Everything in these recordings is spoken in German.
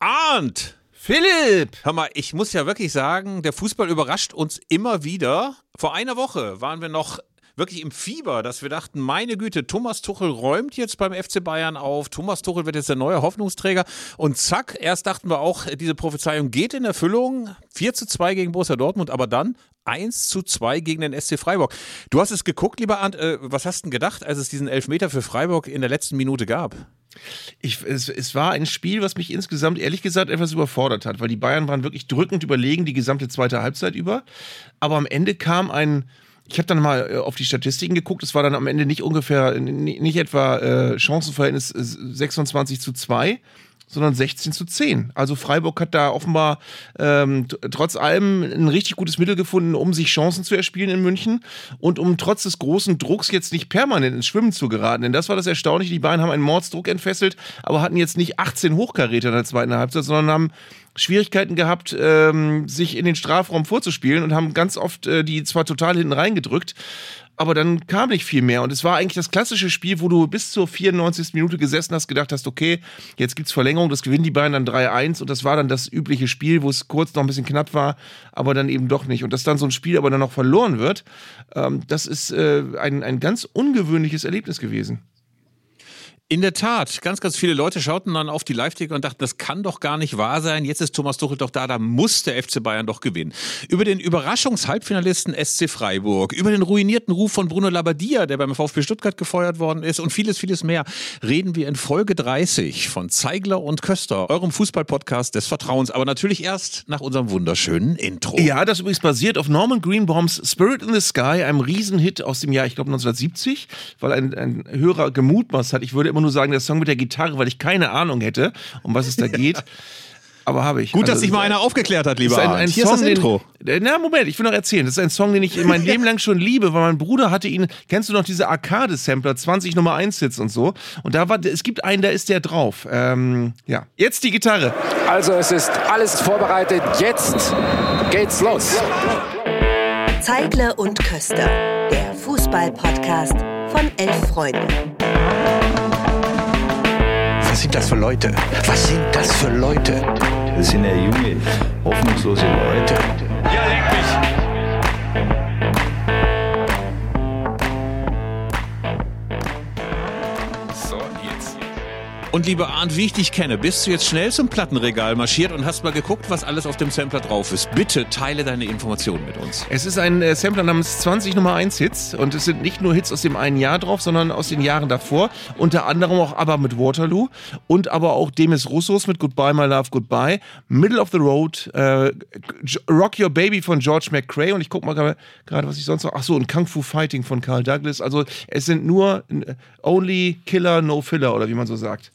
Arndt! Philipp! Hör mal, ich muss ja wirklich sagen, der Fußball überrascht uns immer wieder. Vor einer Woche waren wir noch wirklich im Fieber, dass wir dachten, meine Güte, Thomas Tuchel räumt jetzt beim FC Bayern auf. Thomas Tuchel wird jetzt der neue Hoffnungsträger. Und zack, erst dachten wir auch, diese Prophezeiung geht in Erfüllung. 4 zu 2 gegen Borussia Dortmund, aber dann 1 zu 2 gegen den SC Freiburg. Du hast es geguckt, lieber Arndt. Äh, was hast du denn gedacht, als es diesen Elfmeter für Freiburg in der letzten Minute gab? Ich, es, es, war ein Spiel, was mich insgesamt ehrlich gesagt etwas überfordert hat, weil die Bayern waren wirklich drückend überlegen die gesamte zweite Halbzeit über. Aber am Ende kam ein, ich habe dann mal äh, auf die Statistiken geguckt, es war dann am Ende nicht ungefähr, nicht etwa äh, Chancenverhältnis 26 zu 2, sondern 16 zu 10. Also Freiburg hat da offenbar ähm, trotz allem ein richtig gutes Mittel gefunden, um sich Chancen zu erspielen in München und um trotz des großen Drucks jetzt nicht permanent ins Schwimmen zu geraten. Denn das war das Erstaunliche. Die beiden haben einen Mordsdruck entfesselt, aber hatten jetzt nicht 18 Hochkaräter in der zweiten Halbzeit, sondern haben Schwierigkeiten gehabt, ähm, sich in den Strafraum vorzuspielen und haben ganz oft äh, die zwar total hinten reingedrückt, aber dann kam nicht viel mehr. Und es war eigentlich das klassische Spiel, wo du bis zur 94. Minute gesessen hast, gedacht hast, okay, jetzt gibt's Verlängerung, das gewinnen die beiden dann 3-1 und das war dann das übliche Spiel, wo es kurz noch ein bisschen knapp war, aber dann eben doch nicht. Und dass dann so ein Spiel aber dann noch verloren wird, ähm, das ist äh, ein, ein ganz ungewöhnliches Erlebnis gewesen. In der Tat, ganz, ganz viele Leute schauten dann auf die Live-Ticker und dachten, das kann doch gar nicht wahr sein. Jetzt ist Thomas Tuchel doch da, da muss der FC Bayern doch gewinnen. Über den Überraschungshalbfinalisten SC Freiburg, über den ruinierten Ruf von Bruno Labbadia, der beim VfB Stuttgart gefeuert worden ist und vieles, vieles mehr, reden wir in Folge 30 von Zeigler und Köster, eurem Fußball-Podcast des Vertrauens. Aber natürlich erst nach unserem wunderschönen Intro. Ja, das übrigens basiert auf Norman Greenbaums Spirit in the Sky, einem Riesenhit aus dem Jahr, ich glaube 1970, weil ein, ein Hörer gemutmaßt hat, ich würde immer immer nur sagen, der Song mit der Gitarre, weil ich keine Ahnung hätte, um was es da geht. Aber habe ich. Gut, also, dass sich mal einer aufgeklärt hat, lieber ein, ein Hier Song, ist das Intro. Den, na, Moment, ich will noch erzählen. Das ist ein Song, den ich mein Leben lang schon liebe, weil mein Bruder hatte ihn, kennst du noch diese Arcade-Sampler, 20 Nummer 1 Hits und so? Und da war, es gibt einen, da ist der drauf. Ähm, ja, jetzt die Gitarre. Also es ist alles vorbereitet, jetzt geht's los. Zeigle und Köster, der Fußball-Podcast von Elf Freunde. Was sind das für Leute? Was sind das für Leute? Das sind ja junge, hoffnungslose Leute. Ja, leck mich! Und lieber Arndt, wie ich dich kenne, bist du jetzt schnell zum Plattenregal marschiert und hast mal geguckt, was alles auf dem Sampler drauf ist. Bitte teile deine Informationen mit uns. Es ist ein äh, Sampler namens 20 Nummer 1 Hits und es sind nicht nur Hits aus dem einen Jahr drauf, sondern aus den Jahren davor. Unter anderem auch aber mit Waterloo und aber auch Demis Russos mit Goodbye My Love Goodbye, Middle of the Road, äh, Rock Your Baby von George McCrae und ich guck mal gerade, was ich sonst noch, ach so, und Kung Fu Fighting von Carl Douglas. Also es sind nur äh, Only Killer, No Filler oder wie man so sagt.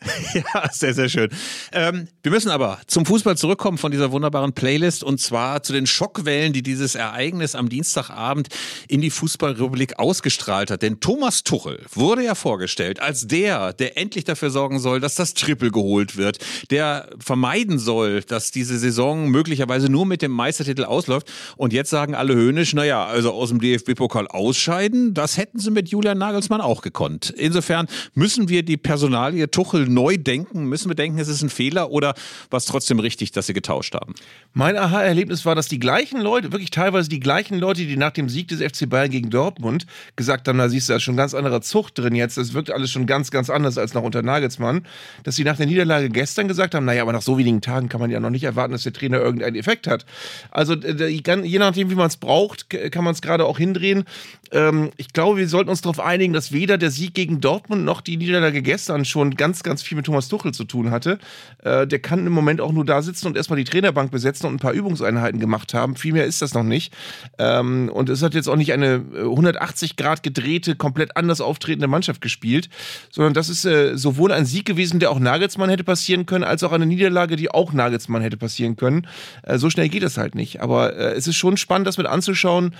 Ja, sehr, sehr schön. Ähm, wir müssen aber zum Fußball zurückkommen von dieser wunderbaren Playlist und zwar zu den Schockwellen, die dieses Ereignis am Dienstagabend in die Fußballrepublik ausgestrahlt hat. Denn Thomas Tuchel wurde ja vorgestellt als der, der endlich dafür sorgen soll, dass das Triple geholt wird, der vermeiden soll, dass diese Saison möglicherweise nur mit dem Meistertitel ausläuft. Und jetzt sagen alle höhnisch, naja, also aus dem DFB-Pokal ausscheiden, das hätten sie mit Julian Nagelsmann auch gekonnt. Insofern müssen wir die Personalie Tuchel neu denken? Müssen wir denken, es ist ein Fehler oder war es trotzdem richtig, dass sie getauscht haben? Mein Aha-Erlebnis war, dass die gleichen Leute, wirklich teilweise die gleichen Leute, die nach dem Sieg des FC Bayern gegen Dortmund gesagt haben, da siehst du, da ist schon ganz anderer Zucht drin jetzt, das wirkt alles schon ganz, ganz anders als noch unter Nagelsmann, dass sie nach der Niederlage gestern gesagt haben, naja, aber nach so wenigen Tagen kann man ja noch nicht erwarten, dass der Trainer irgendeinen Effekt hat. Also je nachdem, wie man es braucht, kann man es gerade auch hindrehen. Ähm, ich glaube, wir sollten uns darauf einigen, dass weder der Sieg gegen Dortmund noch die Niederlage gestern schon ganz, ganz viel mit Thomas Tuchel zu tun hatte. Äh, der kann im Moment auch nur da sitzen und erstmal die Trainerbank besetzen und ein paar Übungseinheiten gemacht haben. Viel mehr ist das noch nicht. Ähm, und es hat jetzt auch nicht eine 180 äh, Grad gedrehte, komplett anders auftretende Mannschaft gespielt, sondern das ist äh, sowohl ein Sieg gewesen, der auch Nagelsmann hätte passieren können, als auch eine Niederlage, die auch Nagelsmann hätte passieren können. Äh, so schnell geht das halt nicht. Aber äh, es ist schon spannend, das mit anzuschauen,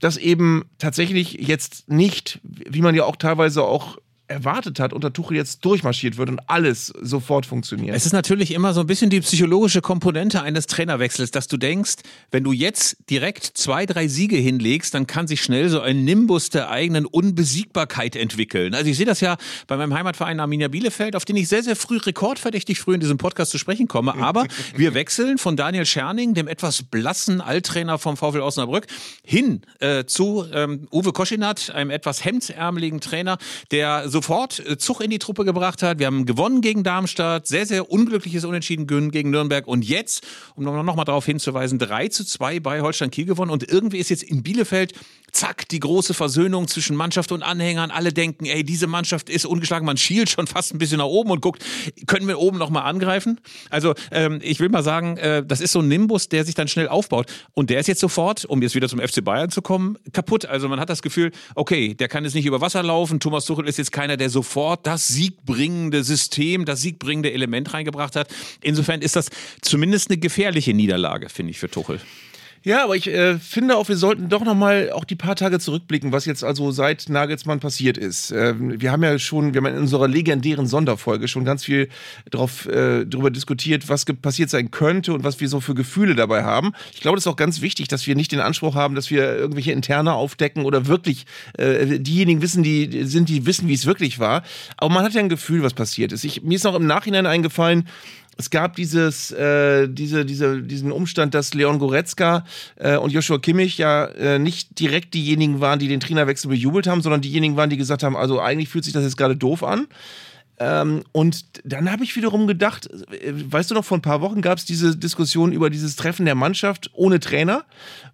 dass eben tatsächlich jetzt nicht, wie man ja auch teilweise auch erwartet hat, unter Tuchel jetzt durchmarschiert wird und alles sofort funktioniert. Es ist natürlich immer so ein bisschen die psychologische Komponente eines Trainerwechsels, dass du denkst, wenn du jetzt direkt zwei, drei Siege hinlegst, dann kann sich schnell so ein Nimbus der eigenen Unbesiegbarkeit entwickeln. Also ich sehe das ja bei meinem Heimatverein Arminia Bielefeld, auf den ich sehr, sehr früh, rekordverdächtig früh in diesem Podcast zu sprechen komme. Aber wir wechseln von Daniel Scherning, dem etwas blassen Alttrainer vom VfL Osnabrück, hin äh, zu ähm, Uwe Koschinat, einem etwas hemdsärmeligen Trainer, der sofort äh, Zug in die Truppe gebracht hat. Wir haben gewonnen gegen Darmstadt, sehr, sehr unglückliches Unentschieden gegen Nürnberg und jetzt, um noch mal darauf hinzuweisen, 3 zu 2 bei Holstein Kiel gewonnen und irgendwie ist jetzt in Bielefeld zack, die große Versöhnung zwischen Mannschaft und Anhängern. Alle denken, ey, diese Mannschaft ist ungeschlagen. Man schielt schon fast ein bisschen nach oben und guckt, können wir oben nochmal angreifen? Also, ähm, ich will mal sagen, äh, das ist so ein Nimbus, der sich dann schnell aufbaut. Und der ist jetzt sofort, um jetzt wieder zum FC Bayern zu kommen, kaputt. Also, man hat das Gefühl, okay, der kann jetzt nicht über Wasser laufen. Thomas Tuchel ist jetzt keiner, der sofort das siegbringende System, das siegbringende Element reingebracht hat. Insofern ist das zumindest eine gefährliche Niederlage, finde ich, für Tuchel. Ja, aber ich äh, finde auch, wir sollten doch nochmal auch die paar Tage zurückblicken, was jetzt also seit Nagelsmann passiert ist. Äh, wir haben ja schon, wir haben in unserer legendären Sonderfolge schon ganz viel drauf, äh, darüber diskutiert, was passiert sein könnte und was wir so für Gefühle dabei haben. Ich glaube, das ist auch ganz wichtig, dass wir nicht den Anspruch haben, dass wir irgendwelche Interne aufdecken oder wirklich äh, diejenigen wissen, die sind, die wissen, wie es wirklich war. Aber man hat ja ein Gefühl, was passiert ist. Ich, mir ist noch im Nachhinein eingefallen, es gab dieses, äh, diese, diese, diesen Umstand, dass Leon Goretzka äh, und Joshua Kimmich ja äh, nicht direkt diejenigen waren, die den Trainerwechsel bejubelt haben, sondern diejenigen waren, die gesagt haben, also eigentlich fühlt sich das jetzt gerade doof an. Ähm, und dann habe ich wiederum gedacht, äh, weißt du noch, vor ein paar Wochen gab es diese Diskussion über dieses Treffen der Mannschaft ohne Trainer,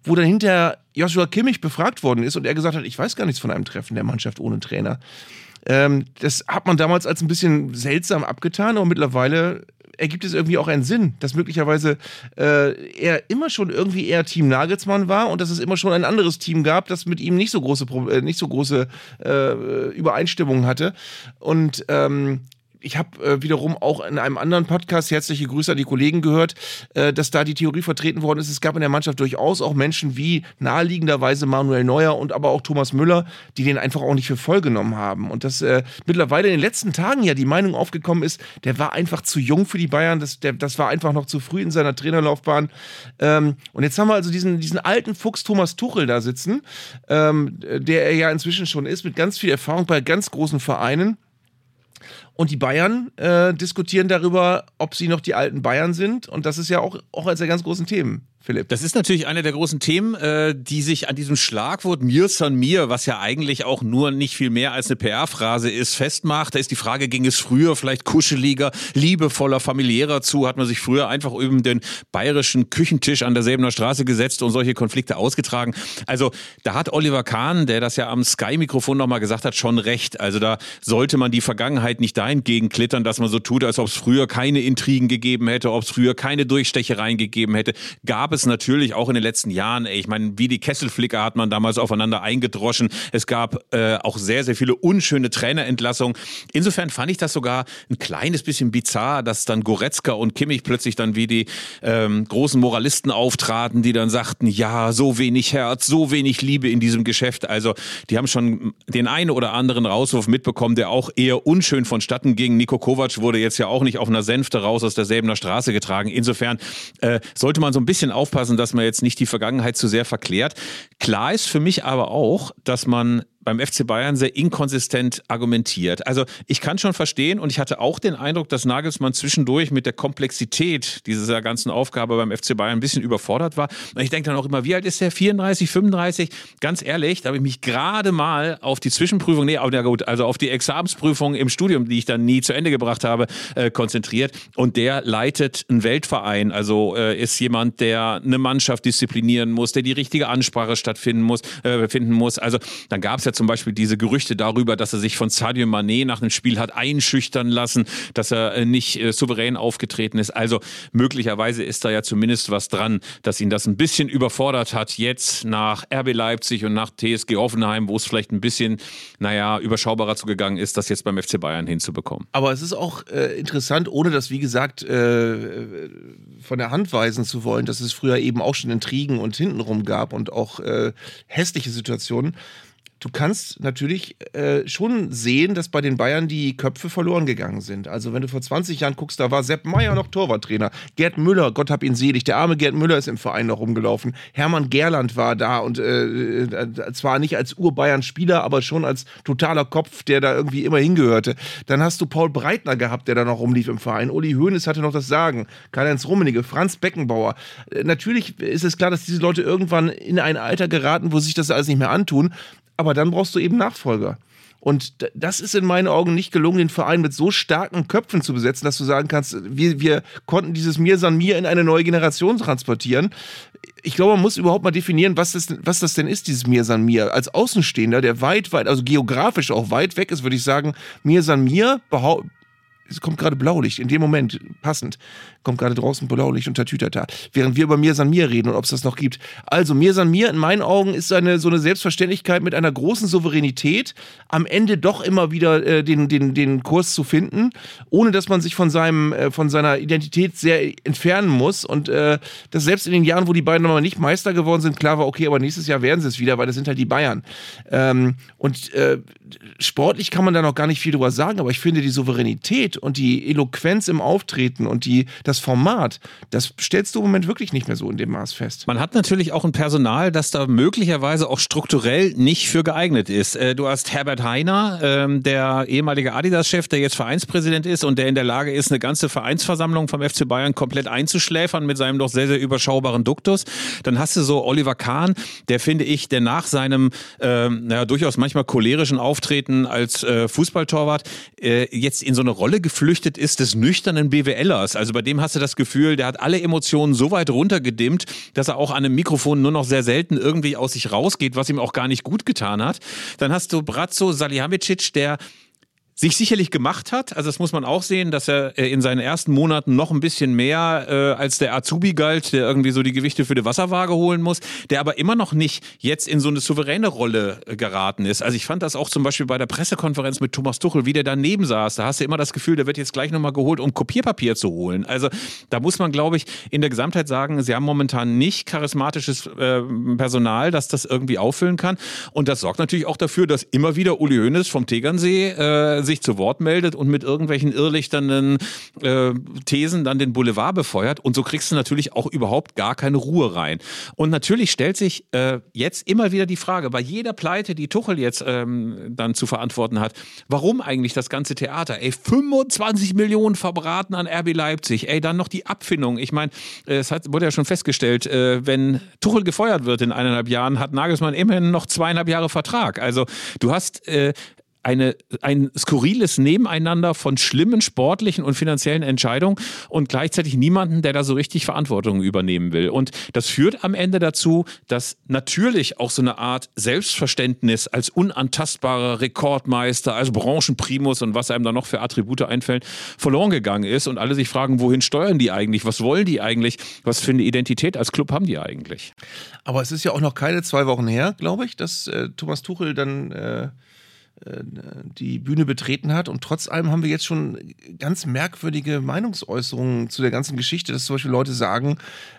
wo dann hinterher Joshua Kimmich befragt worden ist und er gesagt hat, ich weiß gar nichts von einem Treffen der Mannschaft ohne Trainer. Ähm, das hat man damals als ein bisschen seltsam abgetan, aber mittlerweile ergibt es irgendwie auch einen Sinn, dass möglicherweise äh, er immer schon irgendwie eher Team Nagelsmann war und dass es immer schon ein anderes Team gab, das mit ihm nicht so große, äh, nicht so große äh, Übereinstimmungen hatte. Und ähm, ich habe äh, wiederum auch in einem anderen Podcast, herzliche Grüße an die Kollegen gehört, äh, dass da die Theorie vertreten worden ist, es gab in der Mannschaft durchaus auch Menschen wie naheliegenderweise Manuel Neuer und aber auch Thomas Müller, die den einfach auch nicht für voll genommen haben. Und dass äh, mittlerweile in den letzten Tagen ja die Meinung aufgekommen ist, der war einfach zu jung für die Bayern, das, der, das war einfach noch zu früh in seiner Trainerlaufbahn. Ähm, und jetzt haben wir also diesen, diesen alten Fuchs Thomas Tuchel da sitzen, ähm, der er ja inzwischen schon ist, mit ganz viel Erfahrung bei ganz großen Vereinen. Und die Bayern äh, diskutieren darüber, ob sie noch die alten Bayern sind. Und das ist ja auch, auch eines der ganz großen Themen. Philipp. Das ist natürlich eine der großen Themen, äh, die sich an diesem Schlagwort Mir san mir, was ja eigentlich auch nur nicht viel mehr als eine PR-Phrase ist, festmacht. Da ist die Frage, ging es früher vielleicht kuscheliger, liebevoller, familiärer zu? Hat man sich früher einfach über den bayerischen Küchentisch an derselben Straße gesetzt und solche Konflikte ausgetragen? Also da hat Oliver Kahn, der das ja am Sky-Mikrofon nochmal gesagt hat, schon recht. Also da sollte man die Vergangenheit nicht dahingegen klittern, dass man so tut, als ob es früher keine Intrigen gegeben hätte, ob es früher keine Durchstechereien gegeben hätte. Gab gab es natürlich auch in den letzten Jahren, ich meine, wie die Kesselflicker hat man damals aufeinander eingedroschen. Es gab äh, auch sehr, sehr viele unschöne Trainerentlassungen. Insofern fand ich das sogar ein kleines bisschen bizarr, dass dann Goretzka und Kimmich plötzlich dann wie die ähm, großen Moralisten auftraten, die dann sagten, ja, so wenig Herz, so wenig Liebe in diesem Geschäft. Also die haben schon den einen oder anderen Rauswurf mitbekommen, der auch eher unschön vonstatten ging. Nico Kovac wurde jetzt ja auch nicht auf einer Sänfte raus aus derselben Straße getragen. Insofern äh, sollte man so ein bisschen aufpassen, dass man jetzt nicht die Vergangenheit zu sehr verklärt. Klar ist für mich aber auch, dass man beim FC Bayern sehr inkonsistent argumentiert. Also ich kann schon verstehen und ich hatte auch den Eindruck, dass Nagelsmann zwischendurch mit der Komplexität dieser ganzen Aufgabe beim FC Bayern ein bisschen überfordert war. Und ich denke dann auch immer, wie alt ist der? 34, 35? Ganz ehrlich, da habe ich mich gerade mal auf die Zwischenprüfung, nee, aber gut, also auf die Examensprüfung im Studium, die ich dann nie zu Ende gebracht habe, äh, konzentriert. Und der leitet einen Weltverein, also äh, ist jemand, der eine Mannschaft disziplinieren muss, der die richtige Ansprache stattfinden muss, äh, finden muss. Also dann gab es ja zum Beispiel diese Gerüchte darüber, dass er sich von Sadio Mané nach einem Spiel hat einschüchtern lassen, dass er äh, nicht äh, souverän aufgetreten ist. Also möglicherweise ist da ja zumindest was dran, dass ihn das ein bisschen überfordert hat, jetzt nach RB Leipzig und nach TSG Offenheim, wo es vielleicht ein bisschen, naja, überschaubarer zugegangen ist, das jetzt beim FC Bayern hinzubekommen. Aber es ist auch äh, interessant, ohne das, wie gesagt, äh, von der Hand weisen zu wollen, dass es früher eben auch schon Intrigen und hintenrum gab und auch äh, hässliche Situationen du kannst natürlich äh, schon sehen, dass bei den Bayern die Köpfe verloren gegangen sind. Also wenn du vor 20 Jahren guckst, da war Sepp Meier noch Torwarttrainer. Gerd Müller, Gott hab ihn selig, der arme Gerd Müller ist im Verein noch rumgelaufen. Hermann Gerland war da und äh, äh, zwar nicht als Ur-Bayern-Spieler, aber schon als totaler Kopf, der da irgendwie immer hingehörte. Dann hast du Paul Breitner gehabt, der da noch rumlief im Verein. Uli Hoeneß hatte noch das Sagen. Karl-Heinz Rummenigge, Franz Beckenbauer. Äh, natürlich ist es klar, dass diese Leute irgendwann in ein Alter geraten, wo sich das alles nicht mehr antun. Aber dann brauchst du eben Nachfolger. Und das ist in meinen Augen nicht gelungen, den Verein mit so starken Köpfen zu besetzen, dass du sagen kannst, wir, wir konnten dieses Mir san Mir in eine neue Generation transportieren. Ich glaube, man muss überhaupt mal definieren, was das, was das denn ist, dieses Mir san Mir. Als Außenstehender, der weit, weit, also geografisch auch weit weg ist, würde ich sagen, Mir san Mir es kommt gerade Blaulicht, in dem Moment, passend kommt gerade draußen Blaulicht unter Tütata, während wir über Mir San Mir reden und ob es das noch gibt. Also Mir San Mir in meinen Augen ist eine, so eine Selbstverständlichkeit mit einer großen Souveränität, am Ende doch immer wieder äh, den, den, den Kurs zu finden, ohne dass man sich von, seinem, äh, von seiner Identität sehr entfernen muss und äh, dass selbst in den Jahren, wo die beiden nochmal nicht Meister geworden sind, klar war, okay, aber nächstes Jahr werden sie es wieder, weil das sind halt die Bayern. Ähm, und äh, sportlich kann man da noch gar nicht viel drüber sagen, aber ich finde die Souveränität und die Eloquenz im Auftreten und die, das Format, das stellst du im Moment wirklich nicht mehr so in dem Maß fest. Man hat natürlich auch ein Personal, das da möglicherweise auch strukturell nicht für geeignet ist. Äh, du hast Herbert Heiner, ähm, der ehemalige Adidas-Chef, der jetzt Vereinspräsident ist und der in der Lage ist, eine ganze Vereinsversammlung vom FC Bayern komplett einzuschläfern mit seinem doch sehr, sehr überschaubaren Duktus. Dann hast du so Oliver Kahn, der finde ich, der nach seinem ähm, naja, durchaus manchmal cholerischen Auftreten als äh, Fußballtorwart äh, jetzt in so eine Rolle geflüchtet ist des nüchternen BWLers. Also bei dem hast du das Gefühl, der hat alle Emotionen so weit runtergedimmt, dass er auch an einem Mikrofon nur noch sehr selten irgendwie aus sich rausgeht, was ihm auch gar nicht gut getan hat. Dann hast du Brazzo Salihamidzic, der sich sicherlich gemacht hat. Also das muss man auch sehen, dass er äh, in seinen ersten Monaten noch ein bisschen mehr äh, als der Azubi galt, der irgendwie so die Gewichte für die Wasserwaage holen muss, der aber immer noch nicht jetzt in so eine souveräne Rolle äh, geraten ist. Also ich fand das auch zum Beispiel bei der Pressekonferenz mit Thomas Tuchel, wie der daneben saß. Da hast du immer das Gefühl, der wird jetzt gleich nochmal geholt, um Kopierpapier zu holen. Also da muss man, glaube ich, in der Gesamtheit sagen, sie haben momentan nicht charismatisches äh, Personal, das das irgendwie auffüllen kann. Und das sorgt natürlich auch dafür, dass immer wieder Uli Hoeneß vom Tegernsee äh, sich zu Wort meldet und mit irgendwelchen irrlichternden äh, Thesen dann den Boulevard befeuert. Und so kriegst du natürlich auch überhaupt gar keine Ruhe rein. Und natürlich stellt sich äh, jetzt immer wieder die Frage, bei jeder Pleite, die Tuchel jetzt ähm, dann zu verantworten hat, warum eigentlich das ganze Theater? Ey, 25 Millionen verbraten an RB Leipzig. Ey, dann noch die Abfindung. Ich meine, es hat, wurde ja schon festgestellt, äh, wenn Tuchel gefeuert wird in eineinhalb Jahren, hat Nagelsmann immerhin noch zweieinhalb Jahre Vertrag. Also du hast äh, eine, ein skurriles Nebeneinander von schlimmen sportlichen und finanziellen Entscheidungen und gleichzeitig niemanden, der da so richtig Verantwortung übernehmen will. Und das führt am Ende dazu, dass natürlich auch so eine Art Selbstverständnis als unantastbarer Rekordmeister, als Branchenprimus und was einem da noch für Attribute einfällt, verloren gegangen ist und alle sich fragen, wohin steuern die eigentlich? Was wollen die eigentlich? Was für eine Identität als Club haben die eigentlich? Aber es ist ja auch noch keine zwei Wochen her, glaube ich, dass äh, Thomas Tuchel dann äh die Bühne betreten hat. Und trotz allem haben wir jetzt schon ganz merkwürdige Meinungsäußerungen zu der ganzen Geschichte, dass zum Beispiel Leute sagen,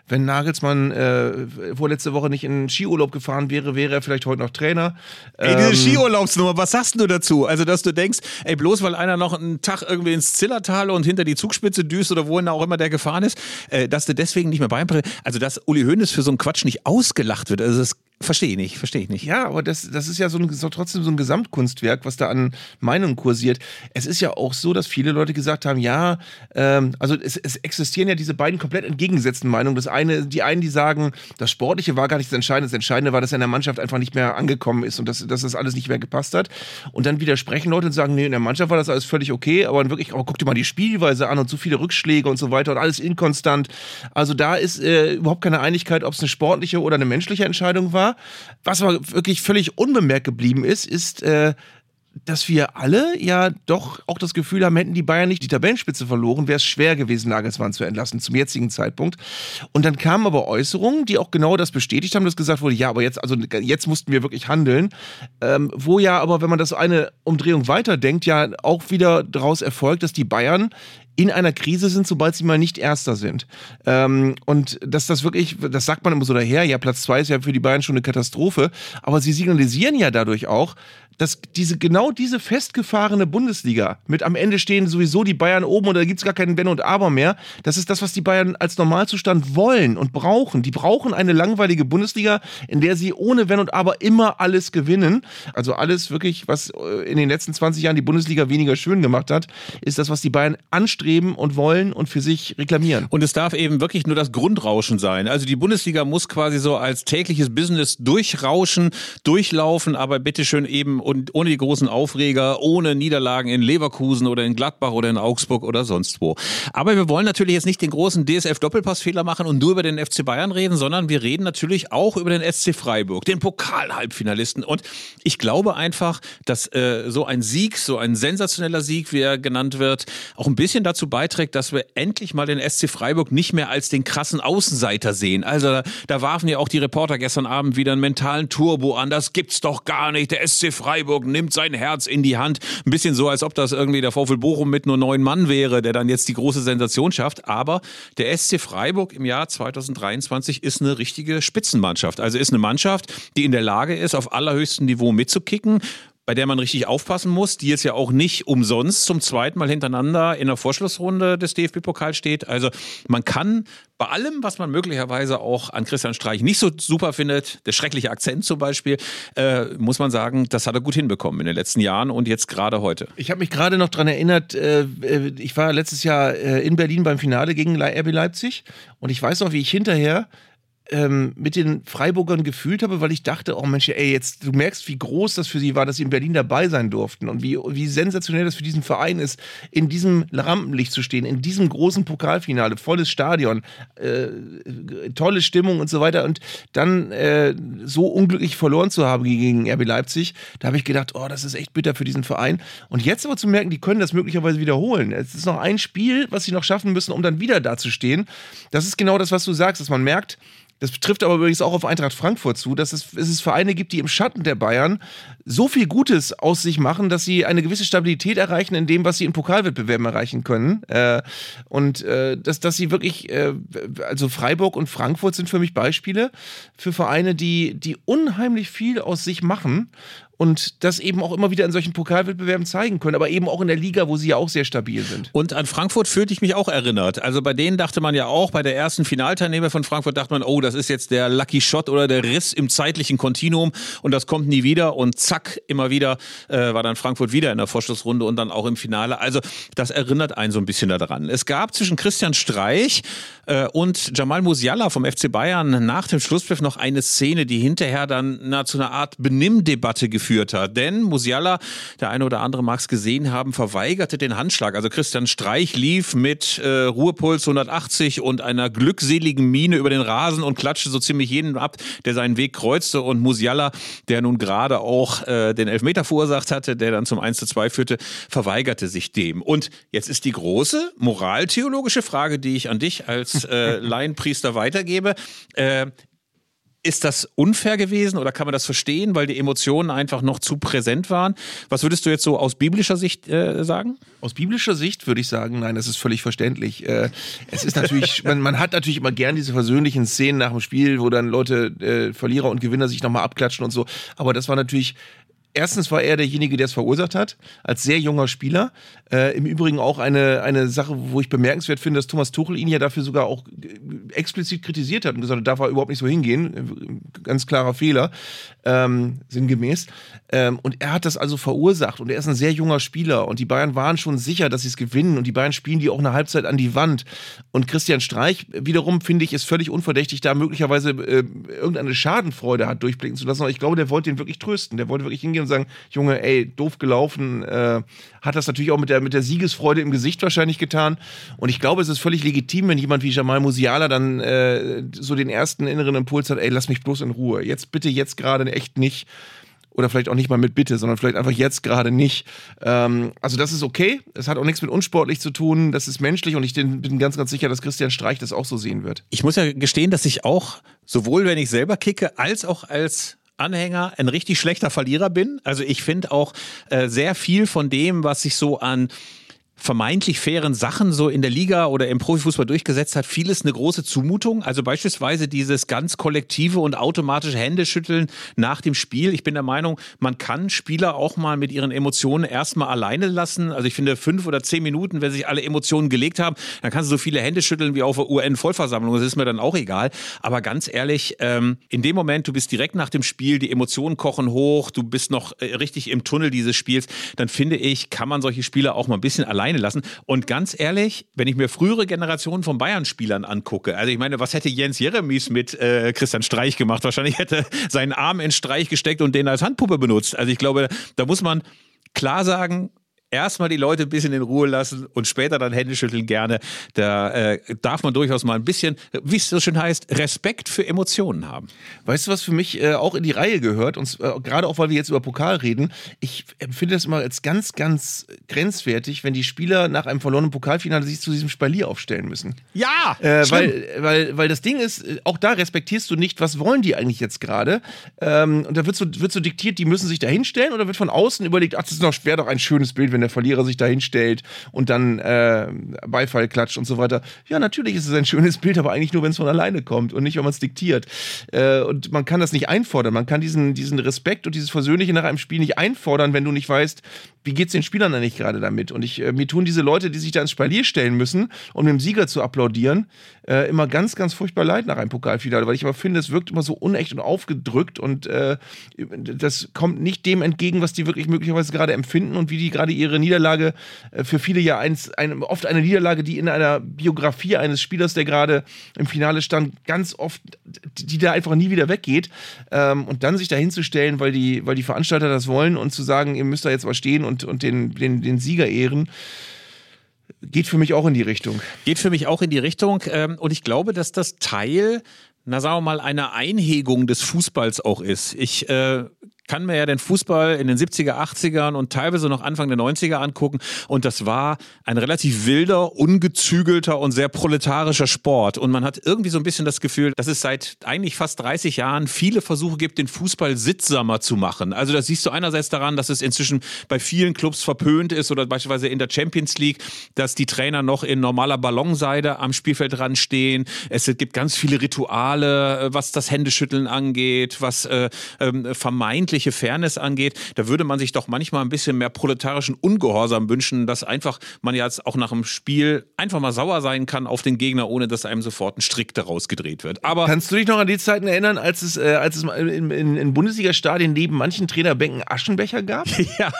wenn Nagelsmann äh, vorletzte Woche nicht in Skiurlaub gefahren wäre, wäre er vielleicht heute noch Trainer. Ey, diese ähm, Skiurlaubsnummer, was sagst du dazu? Also, dass du denkst, ey, bloß weil einer noch einen Tag irgendwie ins Zillertal und hinter die Zugspitze düst oder wohin auch immer der gefahren ist, äh, dass du deswegen nicht mehr beibringst. Also, dass Uli Hoeneß für so einen Quatsch nicht ausgelacht wird, also das Verstehe ich nicht, verstehe ich nicht. Ja, aber das, das ist ja so ein, so trotzdem so ein Gesamtkunstwerk, was da an Meinungen kursiert. Es ist ja auch so, dass viele Leute gesagt haben, ja, ähm, also es, es existieren ja diese beiden komplett entgegengesetzten Meinungen. Das eine, die einen, die sagen, das Sportliche war gar nicht das Entscheidende. Das Entscheidende war, dass er in der Mannschaft einfach nicht mehr angekommen ist und dass, dass das alles nicht mehr gepasst hat. Und dann widersprechen Leute und sagen, nee, in der Mannschaft war das alles völlig okay, aber wirklich, aber guck dir mal die Spielweise an und so viele Rückschläge und so weiter und alles inkonstant. Also da ist äh, überhaupt keine Einigkeit, ob es eine sportliche oder eine menschliche Entscheidung war. Was aber wirklich völlig unbemerkt geblieben ist, ist, äh, dass wir alle ja doch auch das Gefühl haben, hätten die Bayern nicht die Tabellenspitze verloren, wäre es schwer gewesen, Nagelsmann zu entlassen zum jetzigen Zeitpunkt. Und dann kamen aber Äußerungen, die auch genau das bestätigt haben, dass gesagt wurde, ja, aber jetzt, also jetzt mussten wir wirklich handeln. Ähm, wo ja aber, wenn man das eine Umdrehung weiterdenkt, ja auch wieder daraus erfolgt, dass die Bayern in einer Krise sind, sobald sie mal nicht Erster sind. Ähm, und dass das wirklich, das sagt man immer so daher, ja, Platz zwei ist ja für die Bayern schon eine Katastrophe, aber sie signalisieren ja dadurch auch, dass diese genau diese festgefahrene Bundesliga mit am Ende stehen sowieso die Bayern oben und da gibt es gar keinen Wenn und Aber mehr. Das ist das, was die Bayern als Normalzustand wollen und brauchen. Die brauchen eine langweilige Bundesliga, in der sie ohne Wenn und Aber immer alles gewinnen. Also alles wirklich, was äh, in den letzten 20 Jahren die Bundesliga weniger schön gemacht hat, ist das, was die Bayern anstreben und wollen und für sich reklamieren. Und es darf eben wirklich nur das Grundrauschen sein. Also die Bundesliga muss quasi so als tägliches Business durchrauschen, durchlaufen, aber bitteschön eben und ohne die großen Aufreger, ohne Niederlagen in Leverkusen oder in Gladbach oder in Augsburg oder sonst wo. Aber wir wollen natürlich jetzt nicht den großen DSF-Doppelpassfehler machen und nur über den FC Bayern reden, sondern wir reden natürlich auch über den SC Freiburg, den Pokal-Halbfinalisten. Und ich glaube einfach, dass äh, so ein Sieg, so ein sensationeller Sieg, wie er genannt wird, auch ein bisschen dazu beiträgt, dass wir endlich mal den SC Freiburg nicht mehr als den krassen Außenseiter sehen. Also da, da warfen ja auch die Reporter gestern Abend wieder einen mentalen Turbo an. Das gibt's doch gar nicht. Der SC Freiburg Freiburg nimmt sein Herz in die Hand. Ein bisschen so, als ob das irgendwie der VfL Bochum mit nur neun Mann wäre, der dann jetzt die große Sensation schafft. Aber der SC Freiburg im Jahr 2023 ist eine richtige Spitzenmannschaft. Also ist eine Mannschaft, die in der Lage ist, auf allerhöchstem Niveau mitzukicken bei der man richtig aufpassen muss, die jetzt ja auch nicht umsonst zum zweiten Mal hintereinander in der Vorschlussrunde des DFB-Pokals steht. Also man kann bei allem, was man möglicherweise auch an Christian Streich nicht so super findet, der schreckliche Akzent zum Beispiel, äh, muss man sagen, das hat er gut hinbekommen in den letzten Jahren und jetzt gerade heute. Ich habe mich gerade noch daran erinnert, äh, äh, ich war letztes Jahr äh, in Berlin beim Finale gegen RB Leipzig und ich weiß noch, wie ich hinterher ähm, mit den Freiburgern gefühlt habe, weil ich dachte, oh Mensch, ey, jetzt, du merkst, wie groß das für sie war, dass sie in Berlin dabei sein durften und wie, wie sensationell das für diesen Verein ist, in diesem Rampenlicht zu stehen, in diesem großen Pokalfinale, volles Stadion, äh, tolle Stimmung und so weiter und dann äh, so unglücklich verloren zu haben gegen RB Leipzig, da habe ich gedacht, oh, das ist echt bitter für diesen Verein. Und jetzt aber zu merken, die können das möglicherweise wiederholen. Es ist noch ein Spiel, was sie noch schaffen müssen, um dann wieder dazustehen. Das ist genau das, was du sagst, dass man merkt, das trifft aber übrigens auch auf Eintracht Frankfurt zu, dass es, es Vereine gibt, die im Schatten der Bayern so viel Gutes aus sich machen, dass sie eine gewisse Stabilität erreichen in dem, was sie in Pokalwettbewerben erreichen können. Äh, und äh, dass, dass sie wirklich, äh, also Freiburg und Frankfurt sind für mich Beispiele für Vereine, die, die unheimlich viel aus sich machen und das eben auch immer wieder in solchen Pokalwettbewerben zeigen können, aber eben auch in der Liga, wo sie ja auch sehr stabil sind. Und an Frankfurt fühlte ich mich auch erinnert. Also bei denen dachte man ja auch, bei der ersten Finalteilnehmer von Frankfurt dachte man, oh, das ist jetzt der Lucky Shot oder der Riss im zeitlichen Kontinuum und das kommt nie wieder und zack, immer wieder äh, war dann Frankfurt wieder in der Vorschlussrunde und dann auch im Finale. Also das erinnert einen so ein bisschen daran. Es gab zwischen Christian Streich und Jamal Musiala vom FC Bayern nach dem Schlusspfiff noch eine Szene, die hinterher dann na, zu einer Art Benimmdebatte geführt geführt hat. Denn Musiala, der eine oder andere mag es gesehen haben, verweigerte den Handschlag. Also Christian Streich lief mit äh, Ruhepuls 180 und einer glückseligen Miene über den Rasen und klatschte so ziemlich jeden ab, der seinen Weg kreuzte. Und Musiala, der nun gerade auch äh, den Elfmeter verursacht hatte, der dann zum 1 zu 2 führte, verweigerte sich dem. Und jetzt ist die große moraltheologische Frage, die ich an dich als äh, Laienpriester weitergebe. Äh, ist das unfair gewesen oder kann man das verstehen, weil die Emotionen einfach noch zu präsent waren? Was würdest du jetzt so aus biblischer Sicht äh, sagen? Aus biblischer Sicht würde ich sagen, nein, das ist völlig verständlich. Äh, es ist natürlich, man, man, hat natürlich immer gern diese versöhnlichen Szenen nach dem Spiel, wo dann Leute, äh, Verlierer und Gewinner sich nochmal abklatschen und so. Aber das war natürlich Erstens war er derjenige, der es verursacht hat, als sehr junger Spieler. Äh, Im Übrigen auch eine, eine Sache, wo ich bemerkenswert finde, dass Thomas Tuchel ihn ja dafür sogar auch explizit kritisiert hat und gesagt hat, darf er überhaupt nicht so hingehen. Ganz klarer Fehler, ähm, sinngemäß. Ähm, und er hat das also verursacht und er ist ein sehr junger Spieler und die Bayern waren schon sicher, dass sie es gewinnen und die Bayern spielen die auch eine Halbzeit an die Wand. Und Christian Streich wiederum, finde ich, ist völlig unverdächtig, da möglicherweise äh, irgendeine Schadenfreude hat durchblicken zu lassen. Aber ich glaube, der wollte ihn wirklich trösten. Der wollte wirklich hingehen hingehen und sagen, Junge, ey, doof gelaufen, äh, hat das natürlich auch mit der, mit der Siegesfreude im Gesicht wahrscheinlich getan. Und ich glaube, es ist völlig legitim, wenn jemand wie Jamal Musiala dann äh, so den ersten inneren Impuls hat, ey, lass mich bloß in Ruhe. Jetzt bitte, jetzt gerade echt nicht oder vielleicht auch nicht mal mit Bitte, sondern vielleicht einfach jetzt gerade nicht. Ähm, also das ist okay. Es hat auch nichts mit unsportlich zu tun. Das ist menschlich und ich bin ganz, ganz sicher, dass Christian Streich das auch so sehen wird. Ich muss ja gestehen, dass ich auch sowohl wenn ich selber kicke als auch als Anhänger ein richtig schlechter Verlierer bin. Also ich finde auch äh, sehr viel von dem, was sich so an vermeintlich fairen Sachen so in der Liga oder im Profifußball durchgesetzt hat, vieles eine große Zumutung. Also beispielsweise dieses ganz kollektive und automatische Händeschütteln nach dem Spiel. Ich bin der Meinung, man kann Spieler auch mal mit ihren Emotionen erstmal alleine lassen. Also ich finde fünf oder zehn Minuten, wenn sich alle Emotionen gelegt haben, dann kannst du so viele Hände schütteln wie auf der UN-Vollversammlung. Das ist mir dann auch egal. Aber ganz ehrlich, ähm, in dem Moment, du bist direkt nach dem Spiel, die Emotionen kochen hoch, du bist noch äh, richtig im Tunnel dieses Spiels, dann finde ich, kann man solche Spieler auch mal ein bisschen alleine lassen. Und ganz ehrlich, wenn ich mir frühere Generationen von Bayern-Spielern angucke, also ich meine, was hätte Jens Jeremies mit äh, Christian Streich gemacht? Wahrscheinlich hätte seinen Arm in Streich gesteckt und den als Handpuppe benutzt. Also ich glaube, da muss man klar sagen, erstmal die Leute ein bisschen in Ruhe lassen und später dann Hände schütteln gerne. Da äh, darf man durchaus mal ein bisschen, wie es so schön heißt, Respekt für Emotionen haben. Weißt du, was für mich äh, auch in die Reihe gehört? Und äh, gerade auch, weil wir jetzt über Pokal reden. Ich empfinde das immer als ganz, ganz grenzwertig, wenn die Spieler nach einem verlorenen Pokalfinale sich zu diesem Spalier aufstellen müssen. Ja! Äh, weil, weil, weil das Ding ist, äh, auch da respektierst du nicht, was wollen die eigentlich jetzt gerade. Ähm, und da wird so, wird so diktiert, die müssen sich da hinstellen oder wird von außen überlegt, ach, das wäre doch ein schönes Bild, wenn der Verlierer sich da hinstellt und dann äh, Beifall klatscht und so weiter. Ja, natürlich ist es ein schönes Bild, aber eigentlich nur, wenn es von alleine kommt und nicht, wenn man es diktiert. Äh, und man kann das nicht einfordern. Man kann diesen, diesen Respekt und dieses Versöhnliche nach einem Spiel nicht einfordern, wenn du nicht weißt, wie geht es den Spielern eigentlich gerade damit. Und ich, äh, mir tun diese Leute, die sich da ins Spalier stellen müssen, um dem Sieger zu applaudieren, äh, immer ganz, ganz furchtbar leid nach einem Pokalfinale, weil ich aber finde, es wirkt immer so unecht und aufgedrückt und äh, das kommt nicht dem entgegen, was die wirklich möglicherweise gerade empfinden und wie die gerade ihre Niederlage äh, für viele ja eins, ein, oft eine Niederlage, die in einer Biografie eines Spielers, der gerade im Finale stand, ganz oft, die da einfach nie wieder weggeht. Ähm, und dann sich da hinzustellen, weil die, weil die Veranstalter das wollen und zu sagen, ihr müsst da jetzt was stehen und, und den, den, den Sieger ehren geht für mich auch in die Richtung. Geht für mich auch in die Richtung. Ähm, und ich glaube, dass das Teil, na sagen wir mal, einer Einhegung des Fußballs auch ist. Ich äh, kann mir ja den Fußball in den 70er, 80ern und teilweise noch Anfang der 90er angucken. Und das war ein relativ wilder, ungezügelter und sehr proletarischer Sport. Und man hat irgendwie so ein bisschen das Gefühl, dass es seit eigentlich fast 30 Jahren viele Versuche gibt, den Fußball sittsamer zu machen. Also das siehst du einerseits daran, dass es inzwischen bei vielen Clubs verpönt ist oder beispielsweise in der Champions League, dass die Trainer noch in normaler Ballonseide am Spielfeld dran stehen. Es gibt ganz viele Rituale, was das Händeschütteln angeht, was äh, äh, vermeintlich menschliche Fairness angeht, da würde man sich doch manchmal ein bisschen mehr proletarischen Ungehorsam wünschen, dass einfach man jetzt auch nach dem Spiel einfach mal sauer sein kann auf den Gegner, ohne dass einem sofort ein Strick daraus gedreht wird. Aber Kannst du dich noch an die Zeiten erinnern, als es, äh, als es in, in, in Bundesliga-Stadien neben manchen Trainerbänken Aschenbecher gab? ja,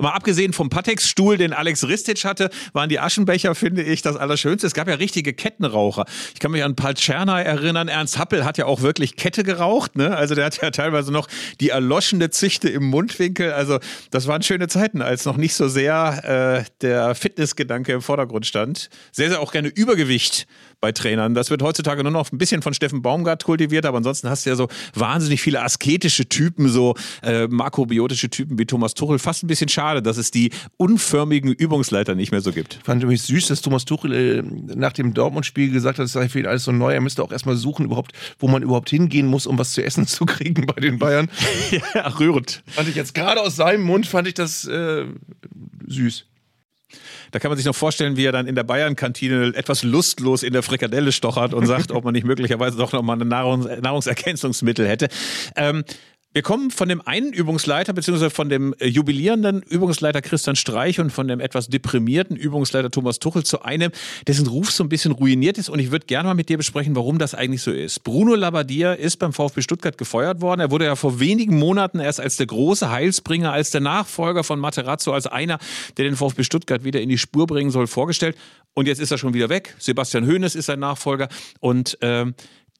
mal abgesehen vom Patex-Stuhl, den Alex Ristic hatte, waren die Aschenbecher, finde ich, das Allerschönste. Es gab ja richtige Kettenraucher. Ich kann mich an Paul Czerner erinnern. Ernst Happel hat ja auch wirklich Kette geraucht. Ne? Also der hat ja teilweise noch die erloschen erfrischende Züchte im Mundwinkel. Also das waren schöne Zeiten, als noch nicht so sehr äh, der Fitnessgedanke im Vordergrund stand. Sehr, sehr auch gerne Übergewicht bei Trainern. Das wird heutzutage nur noch ein bisschen von Steffen Baumgart kultiviert, aber ansonsten hast du ja so wahnsinnig viele asketische Typen, so äh, makrobiotische Typen wie Thomas Tuchel. Fast ein bisschen schade, dass es die unförmigen Übungsleiter nicht mehr so gibt. Ich fand übrigens süß, dass Thomas Tuchel äh, nach dem Dortmund-Spiel gesagt hat, es sei für ihn alles so neu. Er müsste auch erstmal suchen, überhaupt, wo man überhaupt hingehen muss, um was zu essen zu kriegen bei den Bayern. ja, rührend. Fand ich jetzt gerade aus seinem Mund, fand ich das äh, süß. Da kann man sich noch vorstellen, wie er dann in der Bayern-Kantine etwas lustlos in der Frikadelle stochert und sagt, ob man nicht möglicherweise doch noch mal ein Nahrungs Nahrungsergänzungsmittel hätte. Ähm, wir kommen von dem einen Übungsleiter, beziehungsweise von dem äh, jubilierenden Übungsleiter Christian Streich und von dem etwas deprimierten Übungsleiter Thomas Tuchel zu einem, dessen Ruf so ein bisschen ruiniert ist. Und ich würde gerne mal mit dir besprechen, warum das eigentlich so ist. Bruno Labbadia ist beim VfB Stuttgart gefeuert worden. Er wurde ja vor wenigen Monaten erst als der große Heilsbringer, als der Nachfolger von Materazzo, als einer, der den VfB Stuttgart wieder in die Spur bringen soll, vorgestellt. Und jetzt ist er schon wieder weg. Sebastian Hoeneß ist sein Nachfolger. Und äh,